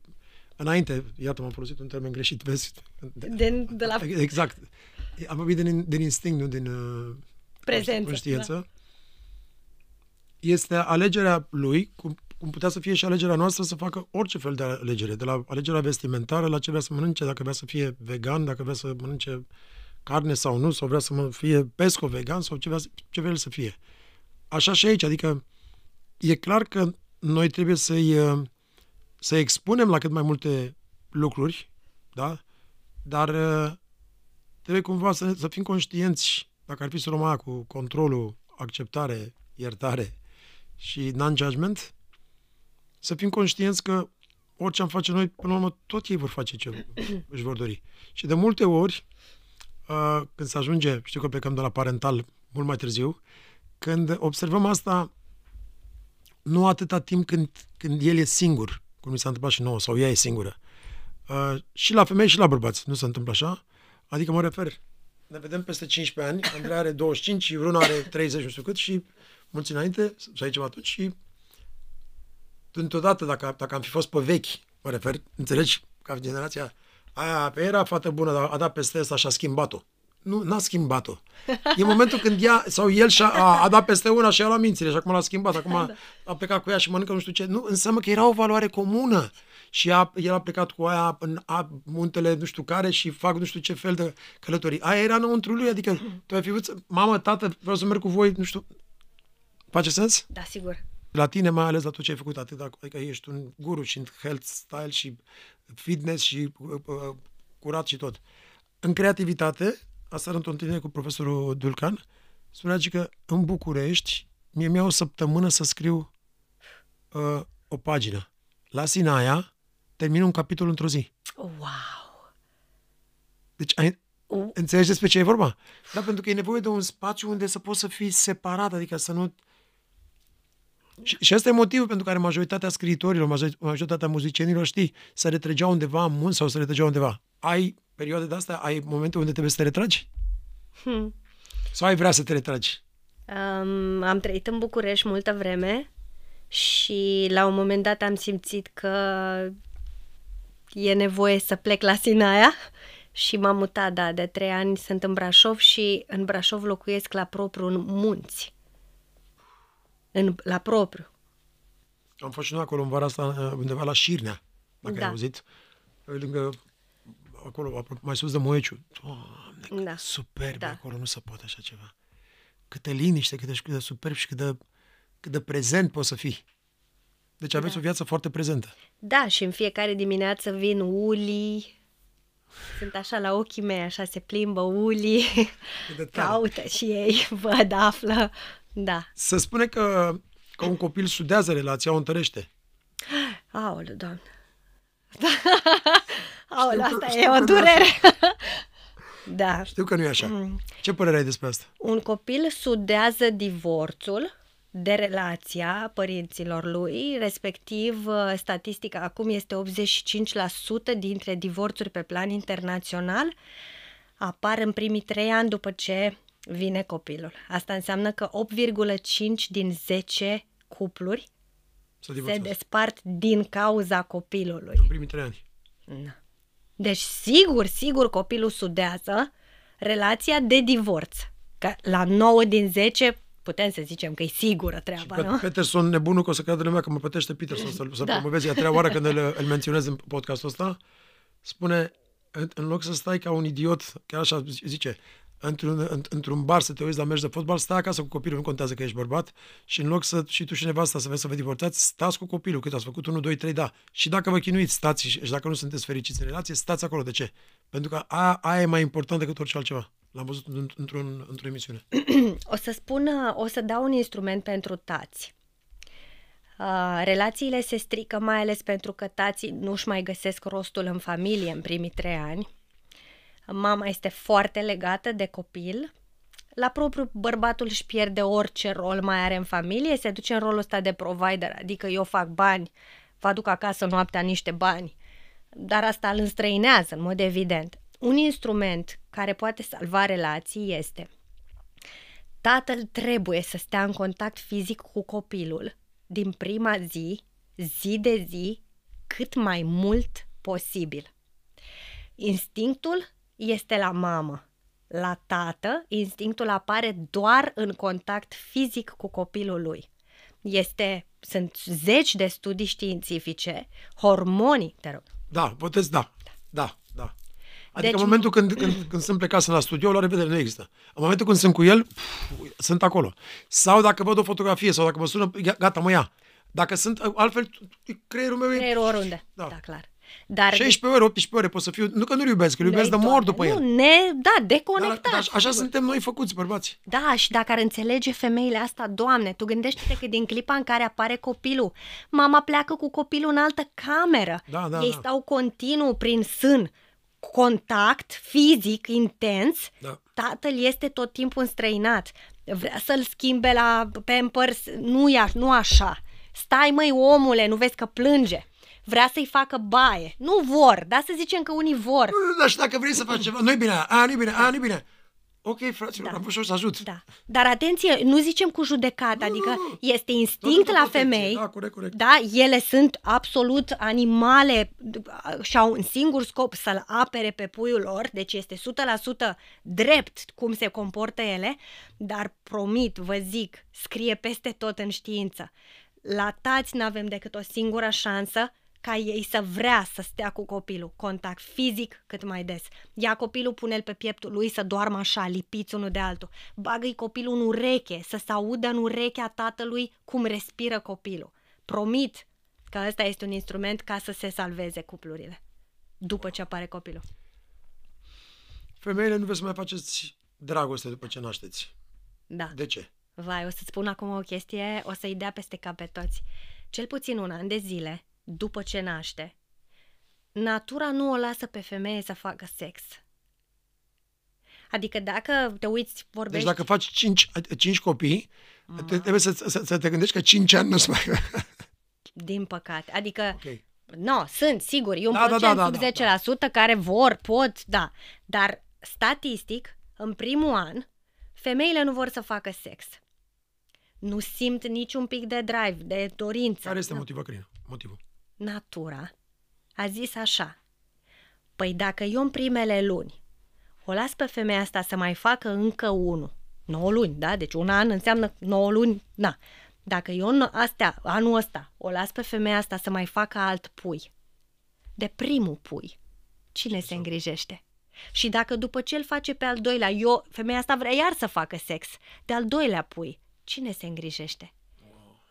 înainte, iată, m-am folosit un termen greșit, vezi? Din, de la... Exact. Am vorbit din, din instinct, nu din uh, Prezență, conștiință. Da. Este alegerea lui, cum cum putea să fie și alegerea noastră să facă orice fel de alegere, de la alegerea vestimentară la ce vrea să mănânce, dacă vrea să fie vegan, dacă vrea să mănânce carne sau nu, sau vrea să fie pesco-vegan sau ce vrea, ce vrea să fie. Așa și aici, adică e clar că noi trebuie să-i, să expunem la cât mai multe lucruri, da? dar trebuie cumva să, să fim conștienți, dacă ar fi să luăm cu controlul, acceptare, iertare și non-judgment, să fim conștienți că orice am face noi, până la urmă, tot ei vor face ce își vor dori. Și de multe ori, uh, când se ajunge, știu că plecăm de la parental mult mai târziu, când observăm asta, nu atâta timp când, când el e singur, cum mi s-a întâmplat și nouă, sau ea e singură. Uh, și la femei și la bărbați nu se întâmplă așa. Adică mă refer, ne vedem peste 15 ani, Andrei are 25 și Runa are 30, nu știu cât, și mulți înainte, să zicem atunci, și întotdeauna, dacă, dacă am fi fost pe vechi, mă refer, înțelegi, ca generația aia, pe era fată bună, dar a dat peste asta și a schimbat-o. Nu, n-a schimbat-o. E momentul când ea, sau el și-a, a, a dat peste una și a luat mințile și acum l-a schimbat, acum da. a plecat cu ea și mănâncă nu știu ce. Nu, înseamnă că era o valoare comună. și a, el a plecat cu aia în a, muntele nu știu care și fac nu știu ce fel de călătorii. Aia era înăuntru lui, adică tu ai fi vrut, să- mamă, tată, vreau să merg cu voi, nu știu. Face sens? Da, sigur. La tine, mai ales la tot ce ai făcut atât, adică ești un guru și în health style și fitness și uh, uh, curat și tot. În creativitate, asta într-o întâlnire cu profesorul Dulcan, spunea și că în București, mie mi-a o săptămână să scriu uh, o pagină. La Sinaia, termin un capitol într-o zi. Wow! Deci, ai, U- înțelegi despre ce e vorba? Da, pentru că e nevoie de un spațiu unde să poți să fii separat, adică să nu... Și, și ăsta e motivul pentru care majoritatea scriitorilor, major- majoritatea muzicienilor, știi, se retrăgeau undeva în munți sau se retrăgeau undeva. Ai perioade de astea? Ai momente unde trebuie să te retragi? Hmm. Sau ai vrea să te retragi? Um, am trăit în București multă vreme și la un moment dat am simțit că e nevoie să plec la Sinaia și m-am mutat, da, de trei ani sunt în Brașov și în Brașov locuiesc la propriu în munți. În, la propriu. Am fost și noi acolo în vara asta, undeva la Șirnea, dacă Da. ai auzit. Lângă, acolo, aproape, mai sus de Moeciu. Doamne, Da. da. superb Da. da. acolo, nu se poate așa ceva. Câtă liniște, cât de, cât de superb și cât de, cât de prezent poți să fii. Deci aveți Da. o viață foarte prezentă. Da, și în fiecare dimineață vin ulii, sunt așa la ochii mei, așa se plimbă ulii, Cât de tare. caută și ei, văd, află, da. Se spune că, că un copil sudează relația, o întărește. Aoleu, doamne. Aoleu, Știu că- asta știu e că o nu e durere. da. Știu că nu e așa. Mm. Ce părere ai despre asta? Un copil sudează divorțul de relația părinților lui, respectiv uh, statistica acum este 85% dintre divorțuri pe plan internațional apar în primii trei ani după ce vine copilul. Asta înseamnă că 8,5 din 10 cupluri Să se divorțează. despart din cauza copilului. În primii trei ani. Na. Deci, sigur, sigur, copilul sudează relația de divorț. Că la 9 din 10 putem să zicem că e sigură Și treaba, pe nu? Peterson, nebunul, că o să creadă lumea că mă plătește Peterson să, să Da. da. promovezi. E a treia oară când îl, îl menționez în podcastul ăsta. Spune, în, în loc să stai ca un idiot, chiar așa zice, într-un, în, într-un bar să te uiți la meci de fotbal, stai acasă cu copilul, nu contează că ești bărbat, și în loc să și tu și nevasta să vezi să vă divorțați, stați cu copilul, cât ați făcut 1, 2, 3, da. Și dacă vă chinuiți, stați, și și dacă nu sunteți fericiți în relație, stați acolo. De ce? Pentru că aia, aia e mai important decât orice altceva. L-am văzut într- într-un, într-o emisiune. O să spun, uh, o să dau un instrument pentru tați. Uh, relațiile se strică mai ales pentru că tații nu-și mai găsesc rostul în familie în primii trei ani. Mama este foarte legată de copil. La propriu, bărbatul își pierde orice rol mai are în familie, se duce în rolul ăsta de provider, adică eu fac bani, vă aduc acasă noaptea niște bani, dar asta îl înstrăinează în mod evident. Un instrument care poate salva relații este tatăl trebuie să stea în contact fizic cu copilul din prima zi, zi de zi, cât mai mult posibil. Instinctul este la mamă. La tată, instinctul apare doar în contact fizic cu copilul lui. Este, sunt zeci de studii științifice, hormonii, te rog, Da, puteți, da. Da, da. Adică Deci- în momentul când, când, când sunt plecat la studio, la revedere, nu există. În momentul când sunt cu el, pf, sunt acolo. Sau dacă văd o fotografie sau dacă mă sună, ia- gata, mă ia. Dacă sunt, altfel, creierul meu e creierul oriunde. Da. da clar. Dar 16 ore, 18 ore pot să fiu, nu că nu-l iubesc, că îl iubesc de le-ai mor toate. după el. Nu, ne, da, Dar, deconectat. dar așa sigur. suntem noi făcuți, bărbați. Da, și dacă ar înțelege femeile asta, Doamne, tu gândește-te că din clipa în care apare copilul, mama pleacă cu copilul în altă cameră. Da, da, Ei da. stau continuu prin sân, contact fizic intens, Da. tatăl este tot timpul înstrăinat. Vrea să-l schimbe la Pampers, nu, e, a- nu așa. Stai măi omule, nu vezi că plânge. Vrea să-i facă baie. Nu vor, dar să zicem că unii vor. Nu, Dar și dacă vrei să faci ceva, nu-i bine, a, nu-i bine, a, nu-i bine. Ok, fraților, Da. am fost și eu să ajut. Da. Dar atenție, nu zicem cu judecată, adică nu, nu. este Tot instinct într-o la protecție. femei. Da, corect, corect. Da, ele sunt absolut animale și au un singur scop să-l apere pe puiul lor, deci este 100% drept cum se comportă ele, dar promit, vă zic, scrie peste tot în știință. La tați nu avem decât o singură șansă ca ei să vrea să stea cu copilul. Contact fizic cât mai des. Ia copilul, pune-l pe pieptul lui să doarmă așa, lipiți unul de altul. Bagă-i copilul în ureche, să se audă în urechea tatălui cum respiră copilul. Promit că ăsta este un instrument ca să se salveze cuplurile după ce apare copilul. Femeile nu vreți să mai faceți dragoste după ce nașteți. Da. De ce? Vai, o să-ți spun acum o chestie, o să-i dea peste cap pe toți. Cel puțin un an de zile, după ce naște, natura nu o lasă pe femeie să facă sex. Adică dacă te uiți, vorbești... Deci dacă faci cinci, cinci copii, mm. trebuie să, să, să te gândești că cinci ani nu-ți mai... Din păcate. Adică, Ok. no, sunt, sigur, e un Da, da, procent da, da, sub da, 10% care vor, pot, da. Dar, statistic, în primul an, femeile nu vor să facă sex. Nu simt niciun pic de drive, de dorință. Care este Nu. motivul, Crina? Motivul. Natura a zis așa. Păi dacă eu în primele luni o las pe femeia asta să mai facă încă unul, 9 luni, da? Deci un an înseamnă 9 luni, na. Dacă eu în astea, anul ăsta o las pe femeia asta să mai facă alt pui, de primul pui, cine se îngrijește? Și dacă după ce îl face pe al doilea, eu, femeia asta vrea iar să facă sex, de al doilea pui, cine se îngrijește?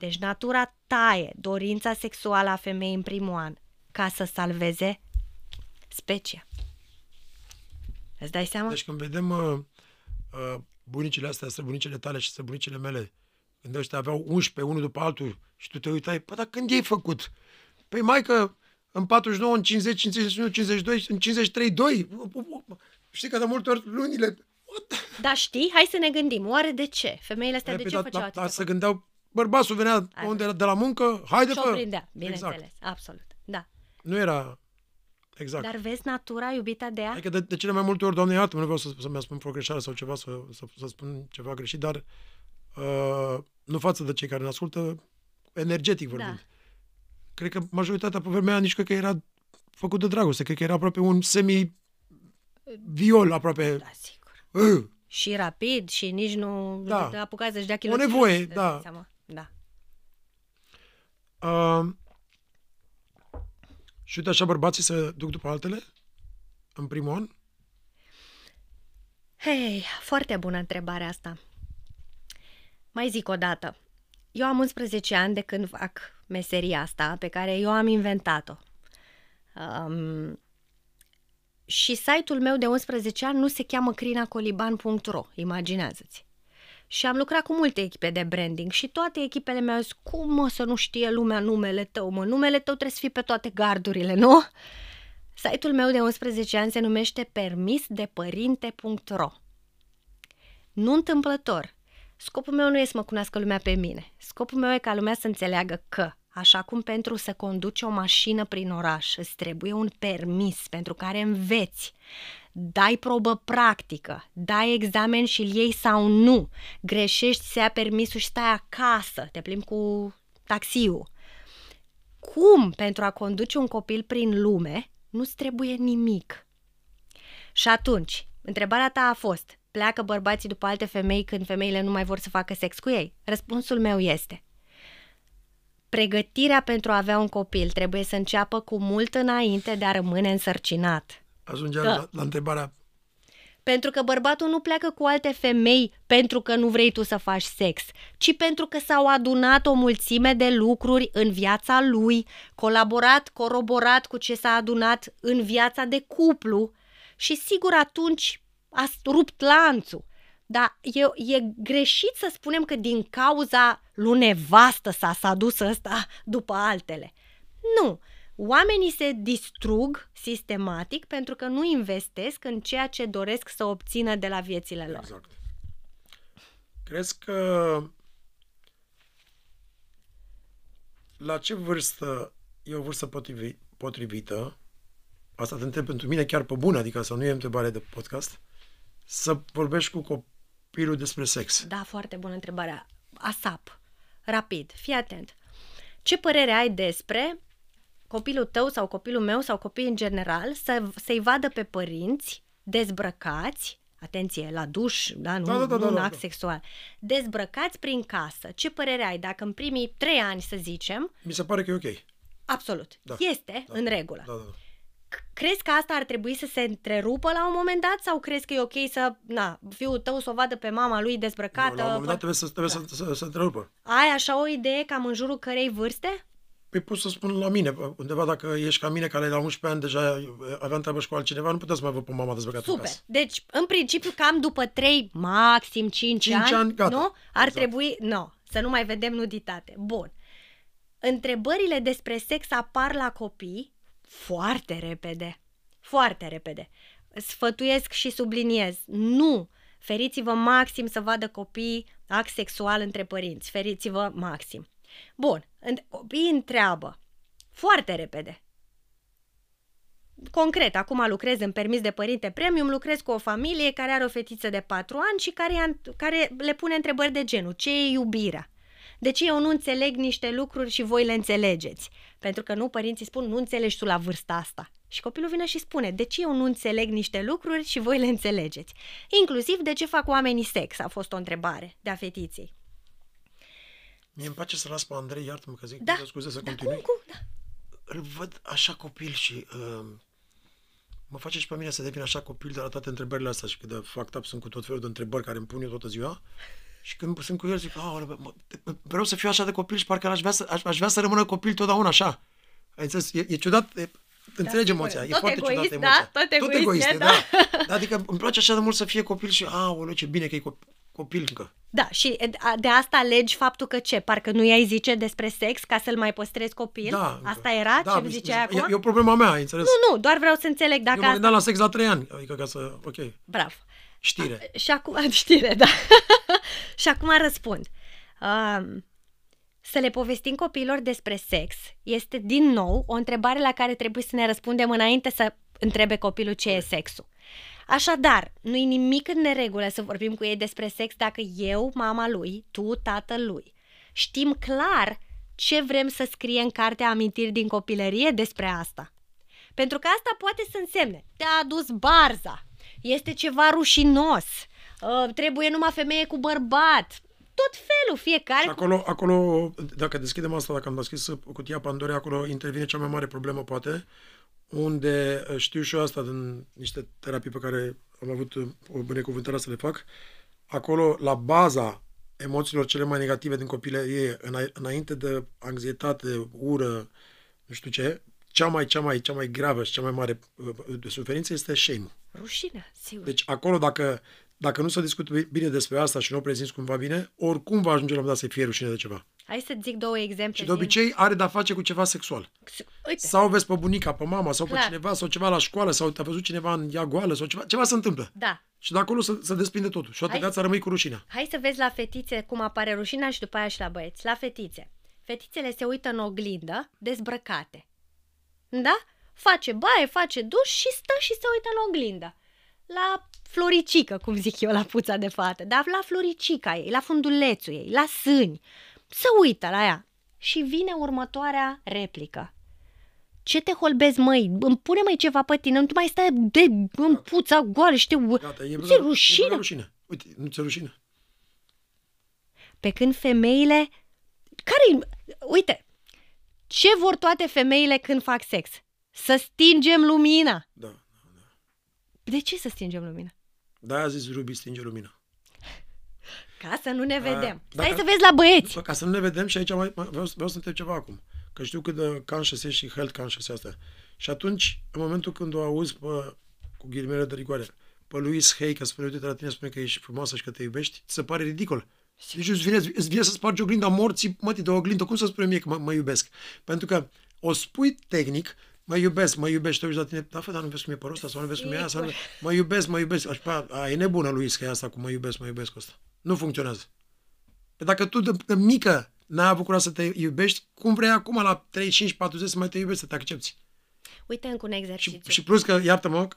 Deci natura taie dorința sexuală a femeii în primul an ca să salveze specia. Îți dai seama? Deci când vedem uh, uh, bunicile astea, străbunicile tale și străbunicile mele, când ăștia aveau 11 unul după altul și tu te uitai, păi dar când ei făcut? Păi mai că în 49, în 50, 51, 52, în 53, 2. Știi că de multe ori lunile... What? Dar știi, hai să ne gândim, oare de ce? Femeile astea de Păi, ce dar- făceau dar- atâta dar se gândeau, bărbatul venea Hai. unde era de la muncă, haide Și o fă! prindea, bineînțeles, Exact. absolut. Da. Nu era... Exact. Dar vezi natura iubita de ea? Adică de, de cele mai multe ori, doamne, iată, nu vreau să, să-mi spun vreo greșeală sau ceva, să, să, să spun ceva greșit, dar uh, nu față de cei care ne ascultă, energetic vorbind. Da. Cred că majoritatea pe vremea aia nici cred că era făcut de dragoste, cred că era aproape un semi-viol, aproape. Da, sigur. Uh, Și rapid și nici nu Da. te apuca să-și dea O chiloții. nevoie, îți dai da. Seama. Da. uh, și uite așa bărbații se duc după altele în primul an. Hei, foarte bună întrebarea asta. Mai zic o dată. Eu am 11 ani de când fac meseria asta pe care eu am inventat-o. Um, și site-ul meu de 11 ani nu se cheamă crinacoliban.ro, imaginează-ți. Și am lucrat cu multe echipe de branding și toate echipele mi-au zis, cum mă să nu știe lumea numele tău, mă, numele tău trebuie să fie pe toate gardurile, nu? Site-ul meu de 11 ani se numește permisdepărinte.ro Nu întâmplător. Scopul meu nu e să mă cunoască lumea pe mine. Scopul meu e ca lumea să înțeleagă că, așa cum pentru să conduci o mașină prin oraș îți trebuie un permis pentru care înveți, dai probă practică, dai examen și îl iei sau nu, greșești, se ia permisul și stai acasă, te plimbi cu taxiul. Cum pentru a conduce un copil prin lume nu-ți trebuie nimic? Și atunci, întrebarea ta a fost, pleacă bărbații după alte femei când femeile nu mai vor să facă sex cu ei? Răspunsul meu este, pregătirea pentru a avea un copil trebuie să înceapă cu mult înainte de a rămâne însărcinat. Ajungea Da. la, la întrebarea Pentru că bărbatul nu pleacă cu alte femei pentru că nu vrei tu să faci sex, ci pentru că s-au adunat o mulțime de lucruri în viața lui, colaborat, coroborat cu ce s-a adunat în viața de cuplu și sigur atunci a rupt lanțul. Dar e, e greșit să spunem că din cauza lui nevastă s-a, s-a dus ăsta după altele. Nu, Oamenii se distrug sistematic pentru că nu investesc în ceea ce doresc să obțină de la viețile lor. Exact. Crezi că la ce vârstă e o vârstă potrivi, potrivită, asta te întreb pentru mine chiar pe bune, adică să nu e întrebare de podcast, să vorbești cu copilul despre sex. Da, foarte bună întrebarea. ASAP. Rapid. Fii atent. Ce părere ai despre copilul tău sau copilul meu sau copiii în general să, să-i vadă pe părinți dezbrăcați, atenție, la duș, da, nu, Da, da, da, nu da, un da, act da. sexual, dezbrăcați prin casă. Ce părere ai dacă în primii trei ani, să zicem, Mi se pare că e ok. Absolut. Da. Este Da. în regulă. Da, da, da. C- Crezi că asta ar trebui să se întrerupă la un moment dat sau crezi că e ok să, na, fiul tău să o vadă pe mama lui dezbrăcată? La un moment dat foarte- trebuie să, trebuie să, să, să întrerupă. Ai așa o idee cam în jurul cărei vârste? Păi pot să spun la mine, undeva dacă ești ca mine, care la 11 ani deja aveam treabă și cu altcineva, nu puteți să mai văd pe mama dezbrăcată în Super. casă. Deci, în principiu, cam după 3, maxim 5, Cinci ani, ani, gata. nu? Ar Exact. trebui, nu, să nu mai vedem nuditate. Bun. Întrebările despre sex apar la copii foarte repede. Foarte repede. Sfătuiesc și subliniez. Nu! Feriți-vă maxim să vadă copii act sexual între părinți. Feriți-vă maxim. Bun. În- Copiii întreabă foarte repede. Concret, acum lucrez în permis de părinte premium, lucrez cu o familie care are o fetiță de 4 ani și care, i-a- care le pune întrebări de genul ce e iubirea? De ce eu nu înțeleg niște lucruri și voi le înțelegeți? Pentru că nu, părinții spun, nu înțelegi tu la vârsta asta. Și copilul vine și spune, de ce eu nu înțeleg niște lucruri și voi le înțelegeți? Inclusiv de ce fac oamenii sex, a fost o întrebare de a fetiței. Mie îmi place să las pe Andrei, iartă-mă că zic, Da, scuze să Da, continui. cum, cum? Da. Îl văd așa copil și uh, mă face și pe mine să devin așa copil de la toate întrebările astea și cât de fucked up sunt cu tot felul de întrebări care îmi pun eu toată ziua. Și când sunt cu el zic, "Aoleu, mă, mă, vreau să fiu așa de copil și parcă aș vrea să, aș, aș vrea să rămână copil totdeauna așa. Ai înțeles? E, e ciudat, e, înțelegi sigur. emoția, e Tot foarte egoist, ciudată da, emoția. tot egoist e, da. da. Adică îmi place așa de mult să fie copil și, aoleu, ce bine că e copil, copil încă. Da, și e, a- de asta alegi faptul că ce? Parcă nu i-ai zice despre sex ca să-l mai păstrezi copil? Da, încă. Asta era da, ce mi- îmi ziceai mi- acum? E, e o problemă mea, ai înțeles? Nu, nu, doar vreau să înțeleg Eu dacă mă asta... gândeam la sex la trei ani, adică ca să, ok, Bravo. știre. Și acum, știre, da. și acum răspund. Um, să le povestim copiilor despre sex este, din nou, o întrebare la care trebuie să ne răspundem înainte să întrebe copilul ce e sexul. Așadar, nu-i nimic în neregulă să vorbim cu ei despre sex dacă eu, mama lui, tu, tatăl lui, știm clar ce vrem să scrie în cartea amintiri din copilărie despre asta. Pentru că asta poate să însemne, te-a adus barza, este ceva rușinos, uh, trebuie numai femeie cu bărbat, tot felul, fiecare Și cu... acolo, acolo, dacă deschidem asta, dacă am deschis cutia Pandorei, acolo intervine cea mai mare problemă, poate, unde uh, știu și eu asta din niște terapii pe care am avut uh, o binecuvântare să le fac, acolo, la baza emoțiilor cele mai negative din copilărie, îna- înainte de anxietate, ură, nu știu ce, cea mai, cea mai, cea mai gravă și cea mai mare uh, de suferință este shame Rușine, sigur. Deci acolo, dacă, dacă nu se discută bine despre asta și nu o prezinți cumva bine, oricum va ajunge la un moment dat să fie rușine de ceva. Hai să zic două exemple. Și de obicei are de-a face cu ceva sexual. Din... Uite, Sau vezi pe bunica, pe mama, sau pe Clar. cineva, sau ceva la școală, sau te-a văzut cineva în ea goală, sau ceva, ceva se întâmplă. da. Și de acolo se, se desprinde totul. Și toată Hai. viața rămâi cu rușinea. Hai să vezi la fetițe cum apare rușinea și după aia și la băieți. La fetițe. Fetițele se uită în oglindă dezbrăcate. Da? Face baie, face duș și stă și se uită în oglindă. La floricică, cum zic eu, la puța de fată, dar la floricica ei, la fundulețul ei, la sâni. Se uită la ea. Și vine următoarea replică. Ce te holbezi, măi? Îmi pune mai ceva pe tine, nu tu mai stai de în puța goală și te... Gata, e, Ți-e rușine? E rușine. Uite, nu ți-e rușine. Pe când femeile... care Uite, ce vor toate femeile când fac sex? Să stingem lumina. Da. De ce să stingem lumina? Da, a zis Ruby, stinge lumina. Ca să nu ne vedem. Stai dacă- să vezi la băieți. Bă, ca să nu ne vedem și aici mai, mai vreau, vreau să întreb ceva acum. Că știu cât de conscious ești și health conscious e asta. Și atunci, în momentul când o auzi pe, cu ghilimele de rigoare, pe Louis Hay, că spune, uite la tine, spune că ești frumoasă și că te iubești, ți se pare ridicol. Deci îți vine, îți vine să spargi oglinda morții, mătii de oglindă. Cum să spune mie că mă, mă iubesc? Pentru că o spui tehnic, mă iubesc, mă iubești, te uiți la tine, da, fă, dar nu vezi cum e părul ăsta, sau nu vezi cum e aia, sau nu... mă iubesc, mă iubesc. Așa, a, e nebună lui că e asta cu mă iubesc, mă iubesc ăsta. Nu funcționează. Că dacă tu de, de mică n-ai avut curaj să te iubești, cum vrei acum la 35-40 să mai te iubești, să te accepti? Uite încă un Și, exercițiu. și plus că, iartă-mă,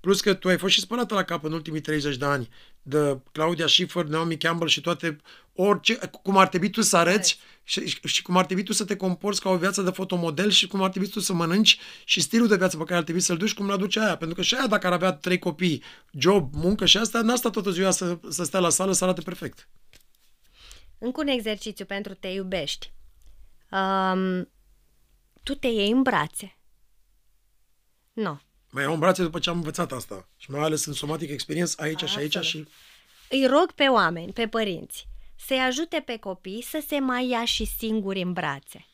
plus că tu ai fost și spălată la cap în ultimii 30 de ani de Claudia Schiffer, Naomi Campbell și toate, orice, cum ar trebui tu să arăți și, și, și cum ar trebui tu să te comporți ca o viață de fotomodel și cum ar trebui tu să mănânci și stilul de viață pe care ar trebui să-l duci, cum l duce aia. Pentru că și aia, dacă ar avea trei copii, job, muncă și asta, n-a stat toată ziua să, să stea la sală să arate perfect. Încă un exercițiu pentru te iubești. Um, tu te iei în brațe. Nu. Mai iau în brațe după ce am învățat asta. Și mai ales în somatic experience aici și aici Absolut. și... Îi rog pe oameni, pe părinți, să-i ajute pe copii să se mai ia și singuri în brațe.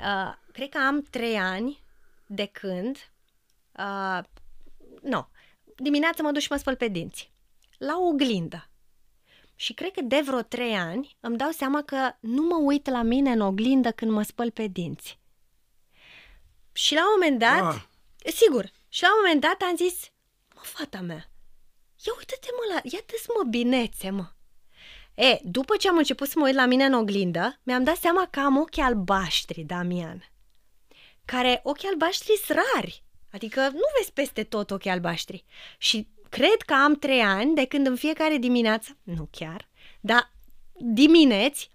Uh, cred că am trei ani de când... Uh, nu. Dimineața mă duc și mă spăl pe dinți. La o oglindă. Și cred că de vreo trei ani îmi dau seama că nu mă uit la mine în oglindă când mă spăl pe dinți. Și la un moment dat, Ah. sigur, și la un moment dat am zis, mă, fata mea, ia uite-te mă la, ia te mă binețe, mă. E, după ce am început să mă uit la mine în oglindă, mi-am dat seama că am ochii albaștri, Damian. Care ochii albaștri sunt rari. Adică nu vezi peste tot ochii albaștri. Și cred că am trei ani de când în fiecare dimineață, nu chiar, dar dimineți,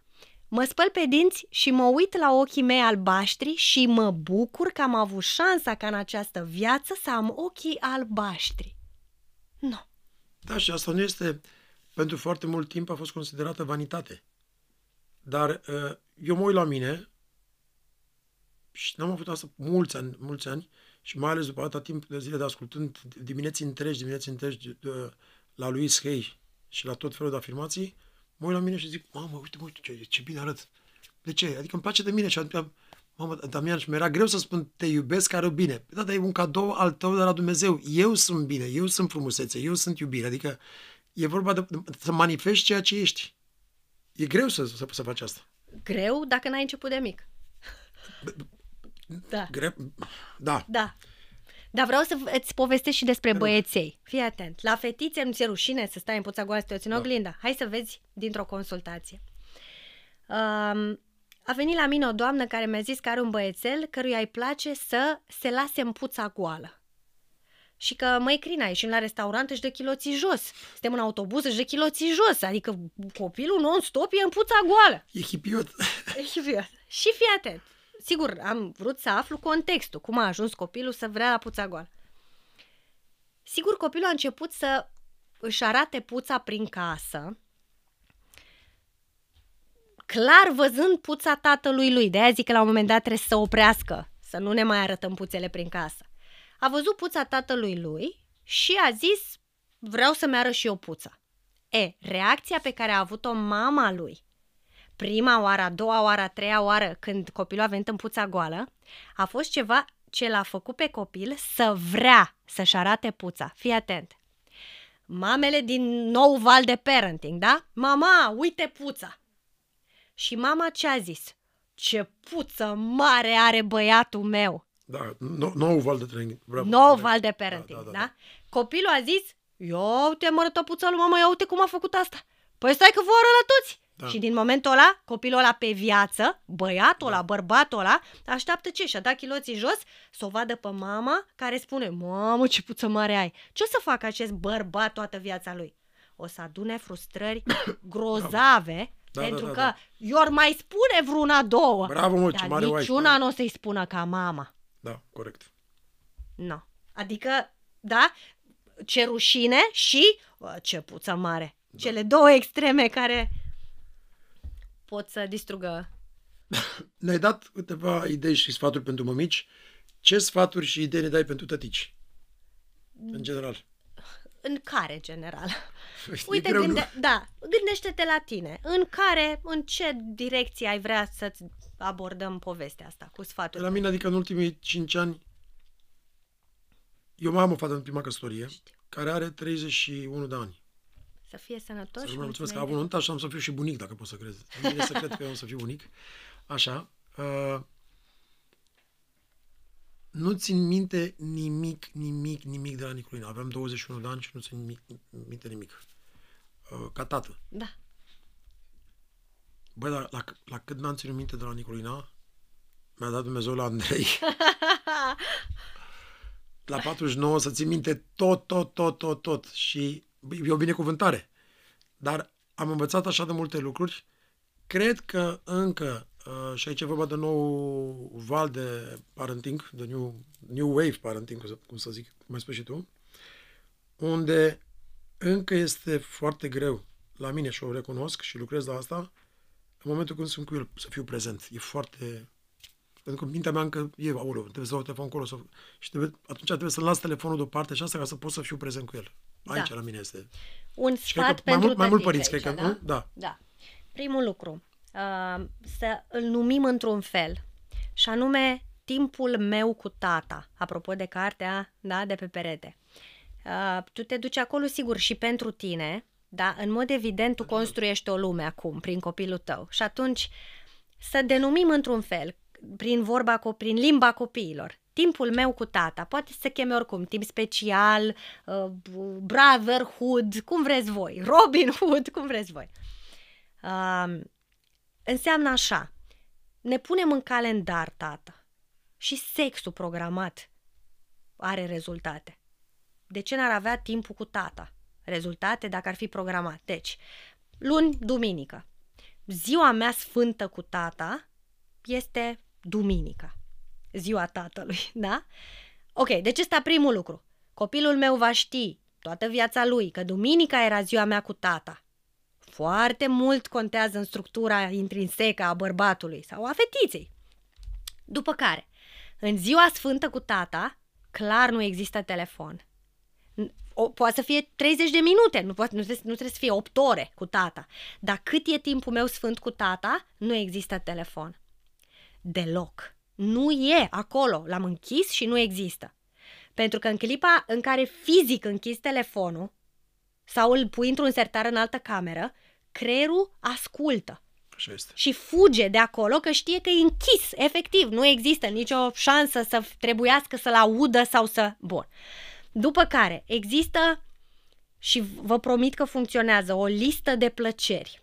mă spăl pe dinți și mă uit la ochii mei albaștri și mă bucur că am avut șansa ca în această viață să am ochii albaștri. Nu. Da, și asta nu este... Pentru foarte mult timp a fost considerată vanitate. Dar uh, eu mă uit la mine și n-am avut asta mulți ani, mulți ani și mai ales după atâta timp de zile de ascultând dimineți întregi, dimineți întregi de, la Louis Hay și la tot felul de afirmații, mă uit la mine și zic, mamă, uite, mă, uite ce, ce bine arăt. De ce? Adică îmi place de mine și atunci, mamă, Damian, și mi-era greu să spun te iubesc, care bine. Da, dar e un cadou al tău de la Dumnezeu. Eu sunt bine, eu sunt frumusețe, eu sunt iubire. Adică e vorba de, de să manifesti ceea ce ești. E greu să, să, să faci asta. Greu dacă n-ai început de mic. Da. Greu, da. Da. Dar vreau să îți povestesc și despre băieței. Fii atent. La fetițe nu ți-e rușine să stai în puța goală să te uiți în Da. oglinda. Hai să vezi dintr-o consultație. Um, a venit la mine o doamnă care mi-a zis că are un băiețel căruia îi place să se lase în puța goală. Și că, măi, Crina, ieșim la restaurant, își dă chiloții jos. Suntem în autobuz, își dă chiloții jos. Adică copilul non-stop e în puța goală. E hipiot. Și fii atent. Sigur, am vrut să aflu contextul, cum a ajuns copilul să vrea la puța goală. Sigur, copilul a început să își arate puța prin casă, clar văzând puța tatălui lui. De-aia zic că la un moment dat trebuie să oprească, să nu ne mai arătăm puțele prin casă. A văzut puța tatălui lui și a zis, vreau să-mi arăt și eu puța. E, reacția pe care a avut-o mama lui prima oară, a doua oară, a treia oară când copilul a venit în puța goală, a fost ceva ce l-a făcut pe copil să vrea să-și arate puța. Fii atent! Mamele din nou val de parenting, da? Mama, uite puța! Și mama ce a zis? Ce puță mare are băiatul meu! Da, nou, nou val de training. Bravo. Nou val de parenting, da, da, da, da. da? Copilul a zis, ia uite mă arătă puța lui mama, ia uite cum a făcut asta. Păi stai că vă arăt la toți. Da. Și din momentul ăla, copilul ăla pe viață, băiatul ăla, bărbatul ăla, așteaptă ce? Și-a dat chiloții jos să o vadă pe mama care spune, mamă ce puță mare ai. Ce o să facă acest bărbat toată viața lui? O să adune frustrări grozave, Da, pentru da, da, că da. i-or mai spune vreuna două. Bravo, mă, ce dar mare wife, niciuna da. nu o să-i spună ca mama. Da, corect. Nu. Adică, da, ce rușine și bă, ce puță mare. Da. Cele două extreme care pot să distrugă. Ne-ai dat câteva idei și sfaturi pentru mămici. Ce sfaturi și idei ne dai pentru tătici? În general. În care, general? E Uite, greu, nu? gânde- da, gândește-te la tine. În care, în ce direcție ai vrea să-ți abordăm povestea asta cu sfaturi? La mine, adică în ultimii 5 ani, eu mai am o fată în prima căsătorie, care are 31 de ani. Să fie sănătos Să și nu mulțumesc că a mulțumim. avut nunta și am să fiu și bunic, dacă pot să crezi. Îmi vine să cred că eu am să fiu bunic. Așa. Uh, nu țin minte nimic, nimic, nimic de la Nicolina. Aveam 21 de ani și nu țin nimic, minte nimic. Uh, ca tată. Da. Băi, la, la, la cât n-am ținut minte de la Nicolina, mi-a dat Dumnezeu la Andrei. la 49 să țin minte tot, tot, tot, tot, tot. Și e o binecuvântare. Dar am învățat așa de multe lucruri. Cred că încă, uh, și aici e vorba de nou val de parenting, de new, new wave parenting, cum să, cum să zic, cum ai spus și tu, unde încă este foarte greu la mine și o recunosc și lucrez la asta, în momentul când sunt cu el, să fiu prezent. E foarte... Pentru că mintea mea încă e, aoleu, trebuie să dau telefon acolo. Să... Și trebuie, atunci trebuie să las telefonul deoparte și asta ca să pot să fiu prezent cu el. Aici Da. la mine este. Un Și sfat cred că mai pentru mult, mai mult tătici părinți, aici, cred că, nu? Da. Da. Primul lucru, uh, să îl numim într-un fel, și anume timpul meu cu tata, apropo de cartea da, de pe perete. Uh, tu te duci acolo, sigur, și pentru tine, da? În mod evident, tu construiești o lume acum, prin copilul tău. Și atunci, să denumim într-un fel, prin vorba, co- prin limba copiilor, timpul meu cu tata, poate să se cheme oricum, timp special, uh, brotherhood, cum vreți voi, Robin Hood, cum vreți voi. Uh, înseamnă așa, ne punem în calendar, tata, și sexul programat are rezultate. De ce n-ar avea timpul cu tata? Rezultate dacă ar fi programat. Deci, luni, duminică. Ziua mea sfântă cu tata este duminica. Ziua tatălui, da? Ok, deci ăsta primul lucru. Copilul meu va ști toată viața lui că duminica era ziua mea cu tata. Foarte mult contează în structura intrinsecă a bărbatului sau a fetiței. După care, în ziua sfântă cu tata, clar nu există telefon. O, poate să fie 30 de minute, nu, poate, nu, trebuie, nu trebuie să fie 8 ore cu tata. Dar cât e timpul meu sfânt cu tata, nu există telefon. Deloc. Nu e acolo. L-am închis și nu există. Pentru că în clipa în care fizic închizi telefonul sau îl pui într-un sertar în altă cameră, creierul ascultă Așa este. și fuge de acolo că știe că e închis, efectiv, nu există nicio șansă să trebuiască să-l audă sau să... Bun. După care există și vă promit că funcționează o listă de plăceri.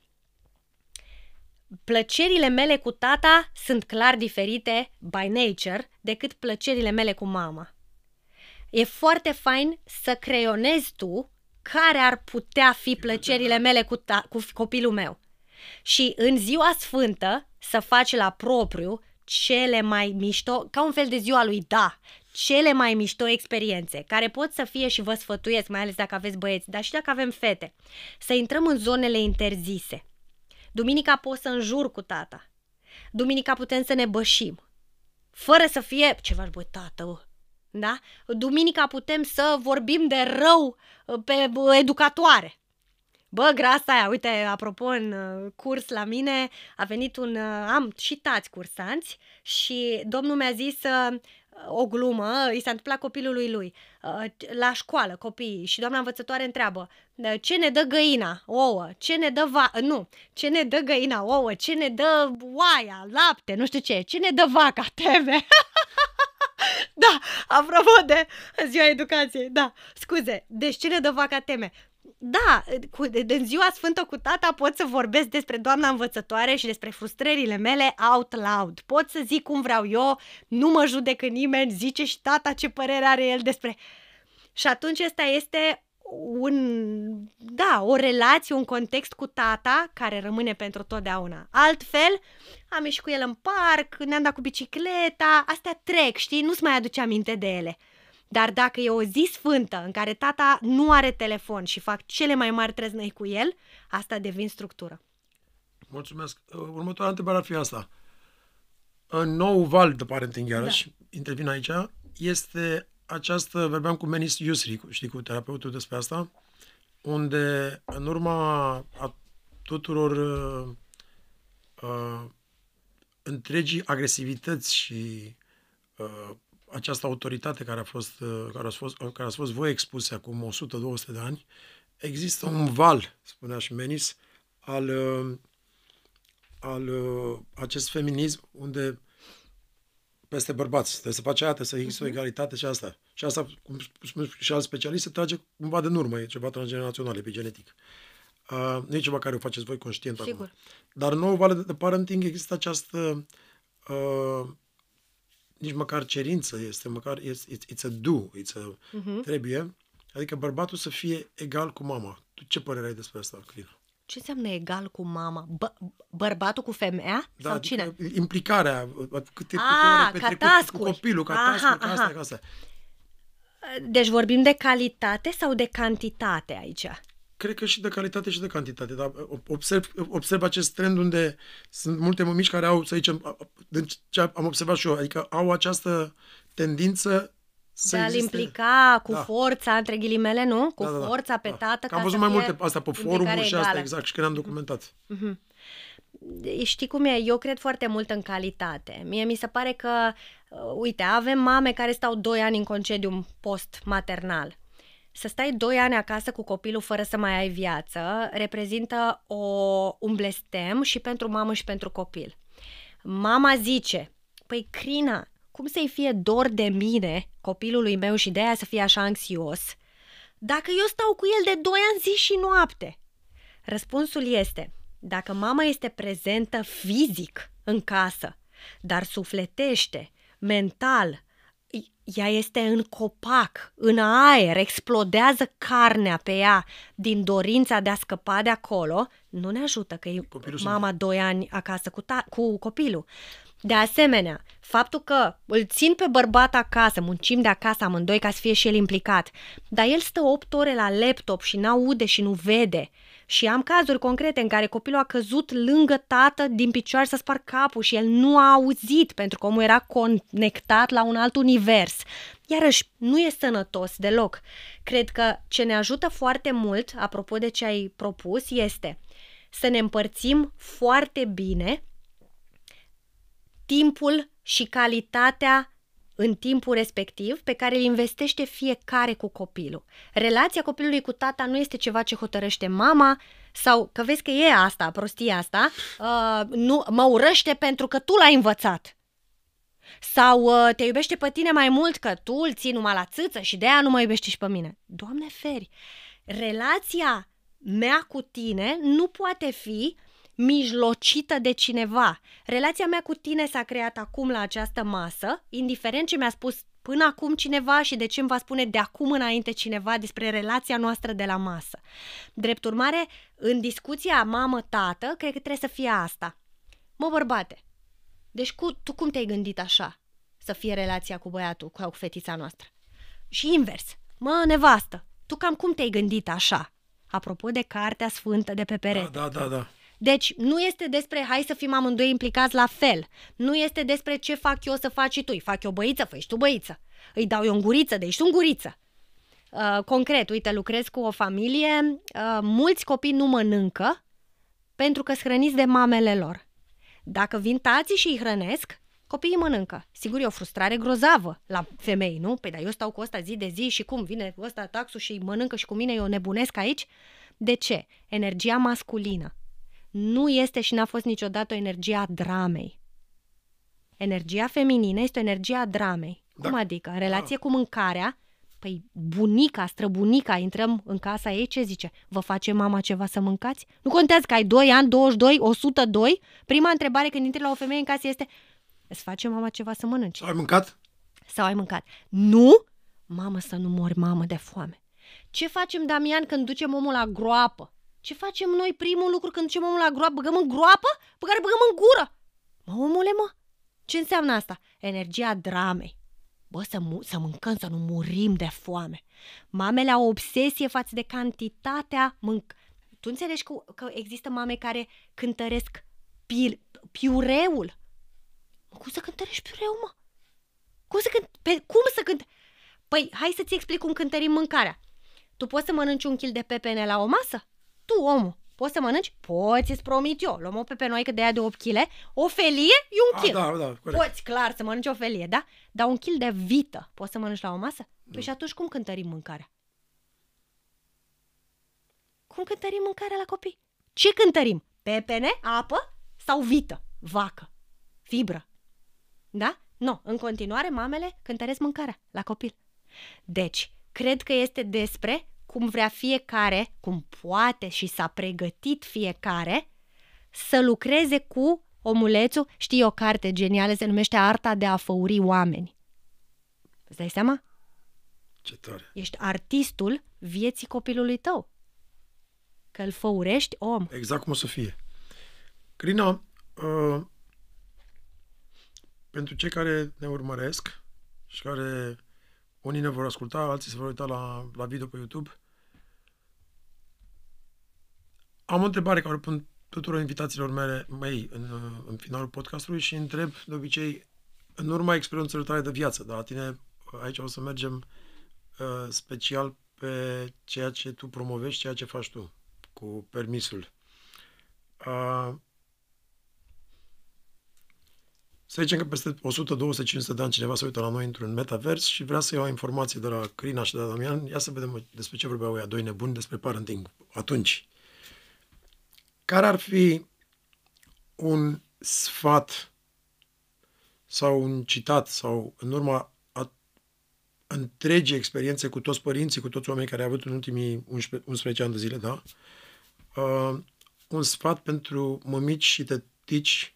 Plăcerile mele cu tata sunt clar diferite by nature decât plăcerile mele cu mama. E foarte fain să creionezi tu care ar putea fi plăcerile mele cu, ta- cu copilul meu. Și în ziua sfântă să faci la propriu cele mai mișto, ca un fel de ziua lui Da, cele mai mișto experiențe, care pot să fie și vă sfătuiesc, mai ales dacă aveți băieți, dar și dacă avem fete, să intrăm în zonele interzise. Duminica pot să înjur cu tata. Duminica putem să ne bășim. Fără să fie, ce faci, băi, tată, bă? Da? Duminica putem să vorbim de rău uh, pe bă, educatoare. Bă, grasa aia, uite, apropo, în uh, curs la mine a venit un, uh, am și tați cursanți și domnul mi-a zis uh, o glumă, i s-a întâmplat copilului lui, uh, la școală, copiii, și doamna învățătoare întreabă, "Uh, ce ne dă găina? Ouă. Ce ne dă va... Nu. Ce ne dă găina? Ouă. Ce ne dă oaia? Lapte? Nu știu ce. Ce ne dă vaca? Teme. da, apropo de ziua educației, da, scuze. Deci ce ne dă vaca teme? Da, cu, de, de ziua sfântă cu tata pot să vorbesc despre doamna învățătoare și despre frustrările mele out loud. Pot să zic cum vreau eu, nu mă judecă nimeni, zice și tata ce părere are el despre... Și atunci ăsta este un, da, o relație, un context cu tata care rămâne pentru totdeauna. Altfel, am ieșit cu el în parc, ne-am dat cu bicicleta, astea trec, știi, nu-ți mai aduce aminte de ele. Dar dacă e o zi sfântă în care tata nu are telefon și fac cele mai mari treznăi cu el, asta devin structură. Mulțumesc. Uh, Următoarea întrebare ar fi asta. În nou val de parenting, iarăși, da. intervin aici, este această, vorbeam cu Menis Yusri, cu- știi, cu terapeutul despre asta, unde în urma a tuturor uh, uh, întregii agresivități și uh, această autoritate care a fost, uh, care a fost, care a fost voi expuse acum 100-200 de ani, există un val, spunea și Menis, al, uh, al uh, acest feminism unde peste bărbați, trebuie să faci aia, trebuie să există o egalitate și asta. Și asta, cum spun și alți specialiști, se trage cumva de în urmă, e ceva transgenerațional, epigenetic. Uh, nu e ceva care o faceți voi conștient Sigur. acum. Dar în nouă vale de, de parenting există această uh, nici măcar cerință, este măcar, it's, it's, it's a do, it's a, uh-huh. trebuie, adică bărbatul să fie egal cu mama. Tu ce părere ai despre asta, Crina? Ce înseamnă egal cu mama? Bă, bărbatul cu femeia? sau cine? adică implicarea, câte, câte Ah, ore ca petrecut cu task-uri. copilul, ca Aha, task ca asta, aha. ca asta. Deci vorbim de calitate sau de cantitate aici? Cred că și de calitate și de cantitate, dar observ, observ acest trend unde sunt multe mămici care au, să zicem, din ce am observat și eu, adică au această tendință să de a-l implica cu da. forța, între ghilimele, nu? Cu da, da, da. forța pe da. tată. Că am văzut mai multe asta pe forumuri și asta, exact, și când am documentat. Mm-hmm. Știi cum e? Eu cred foarte mult în calitate. Mie mi se pare că, uh, uite, avem mame care stau 2 ani în concediu post-maternal. Să stai 2 ani acasă cu copilul fără să mai ai viață reprezintă o, un blestem și pentru mamă și pentru copil. Mama zice, păi Crina, cum să-i fie dor de mine, copilului meu și de aia să fie așa anxios, dacă eu stau cu el de 2 ani zi și noapte? Răspunsul este, dacă mama este prezentă fizic în casă, dar sufletește, mental, ea este în copac, în aer, explodează carnea pe ea din dorința de a scăpa de acolo, nu ne ajută că e Copilul mama doi ani acasă cu, ta- cu copilul. De asemenea, faptul că îl țin pe bărbat acasă, muncim de acasă amândoi ca să fie și el implicat, dar el stă 8 ore la laptop și n-aude și nu vede. Și am cazuri concrete în care copilul a căzut lângă tată din picioare să spar capul și el nu a auzit pentru că omul era conectat la un alt univers. Iarăși, nu e sănătos deloc. Cred că ce ne ajută foarte mult, apropo de ce ai propus, este să ne împărțim foarte bine timpul și calitatea în timpul respectiv pe care îl investește fiecare cu copilul. Relația copilului cu tata nu este ceva ce hotărăște mama sau că vezi că e asta, prostia asta, uh, nu, mă urăște pentru că tu l-ai învățat. Sau uh, te iubește pe tine mai mult că tu îl ții numai la țâță și de aia nu mă iubești și pe mine. Doamne feri, relația mea cu tine nu poate fi mijlocită de cineva. Relația mea cu tine s-a creat acum la această masă, indiferent ce mi-a spus până acum cineva și de ce îmi va spune de acum înainte cineva despre relația noastră de la masă. Drept urmare, în discuția mamă-tată, cred că trebuie să fie asta. Mă, bărbate, deci cu, tu cum te-ai gândit așa să fie relația cu băiatul, cu fetița noastră? Și invers. Mă, nevastă, tu cam cum te-ai gândit așa? Apropo de cartea sfântă de pe perete. Da, da, da, da. Deci nu este despre hai să fim amândoi implicați la fel. Nu este despre ce fac eu să faci și tu. Îi fac eu băiță, fă tu băiță. Îi dau eu în guriță, de ești un guriță. Uh, concret, uite, lucrez cu o familie, uh, mulți copii nu mănâncă pentru că hrăniți de mamele lor. Dacă vin tații și îi hrănesc, copiii mănâncă. Sigur, e o frustrare grozavă la femei, nu? Păi, dar eu stau cu ăsta zi de zi și cum vine ăsta taxul și mănâncă și cu mine eu nebunesc aici? De ce? Energia masculină nu este și n-a fost niciodată o energie a dramei. Energia feminină este o energie a dramei. Da. Cum adică? În relație da. cu mâncarea, păi bunica, străbunica, intrăm în casa ei, ce zice? Vă face mama ceva să mâncați? Nu contează că ai 2 ani, 22, 102. Prima întrebare când intri la o femeie în casă este îți face mama ceva să mănânci? Ai mâncat? Sau ai mâncat? Nu? Mamă, să nu mori, mamă, de foame. Ce facem, Damian, când ducem omul la groapă? Ce facem noi primul lucru când ducem omul la groapă? Băgăm în groapă? Pe care băgăm în gură. Mă, omule, mă, ce înseamnă asta? Energia dramei. Bă, să, mu- să mâncăm, să nu murim de foame. Mamele au o obsesie față de cantitatea mânc. Tu înțelegi că, că există mame care cântăresc pil- piureul? Cum să cântărești piureu, mă? Cum să cânt... Pe, cum să cânt... Păi, hai să-ți explic cum cântărim mâncarea. Tu poți să mănânci un kil de pepene la o masă? Tu, omul. Poți să mănânci? Poți, îți promit eu. Luăm o pepenoică de aia de 8 kg, o felie e un kil. da, da, corect. Poți, clar, să mănânci o felie, da? Dar un kil de vită poți să mănânci la o masă? Da. Păi și atunci cum cântărim mâncarea? Cum cântărim mâncarea la copii? Ce cântărim? Pepene, apă sau vită? Vacă, fibră. Da? Nu. În continuare, mamele cântăresc mâncarea la copil. Deci, cred că este despre cum vrea fiecare, cum poate și s-a pregătit fiecare, să lucreze cu omulețul. Știi o carte genială, se numește Arta de a făuri oameni. Îți dai seama? Ce tare. Ești artistul vieții copilului tău. Că îl făurești om. Exact cum o să fie. Crina, uh, pentru cei care ne urmăresc și care unii ne vor asculta, alții se vor uita la, la video pe YouTube, Am o întrebare care o pun tuturor invitațiilor mele, mei în, în finalul podcastului și întreb de obicei, în urma experiențelor tale de viață, dar la tine aici o să mergem uh, special pe ceea ce tu promovezi, ceea ce faci tu cu permisul. Uh, să zicem că peste 100, 200, 500 de ani cineva se uită la noi într-un metavers și vrea să ia o informație de la Crina și de la Damian. Ia să vedem despre ce vorbeau ăia doi nebuni despre parenting atunci. Care ar fi un sfat sau un citat sau în urma a întregii experiențe cu toți părinții, cu toți oamenii care au avut în ultimii 11, 11 ani de zile, da? Uh, un sfat pentru mămici și tătici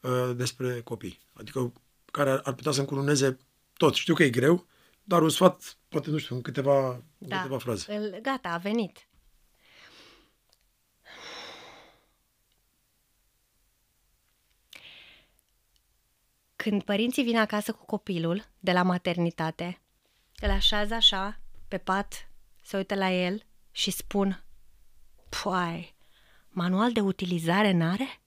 uh, despre copii. Adică care ar, ar putea să încununeze tot. Știu că e greu, dar un sfat, poate, nu știu, în câteva, da. câteva fraze. Îl, gata, a venit. Când părinții vin acasă cu copilul de la maternitate, îl așează așa, pe pat, se uită la el și spun Păi, manual de utilizare n-are?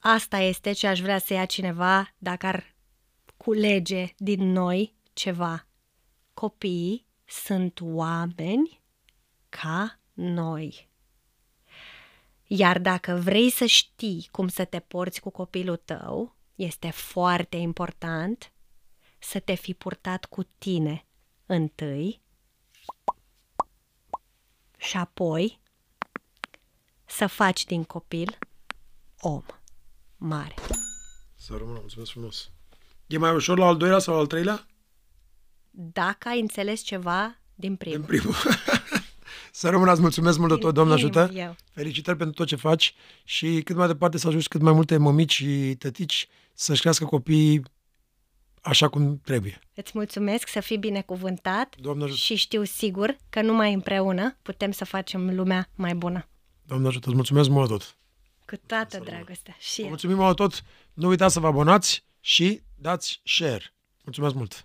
Asta este ce aș vrea să ia cineva dacă ar culege din noi ceva. Copiii sunt oameni ca noi. Iar dacă vrei să știi cum să te porți cu copilul tău, este foarte important să te fi purtat cu tine întâi și apoi să faci din copil om mare. Să rămână, mulțumesc frumos. E mai ușor la al doilea sau al treilea? Dacă ai înțeles ceva din primul. Din primul. să rămânați, mulțumesc mult de tot, Doamne ajută. Eu. Felicitări pentru tot ce faci și cât mai departe să ajungi cât mai multe mămici și tătici să-și crească copiii așa cum trebuie. Îți mulțumesc să fii binecuvântat Doamne ajută. și știu sigur că numai împreună putem să facem lumea mai bună. Doamne ajută, îți mulțumesc mult tot. Cu toată dragostea. Și Mulțumim mult tot. Nu uitați să vă abonați și dați share. Mulțumesc mult!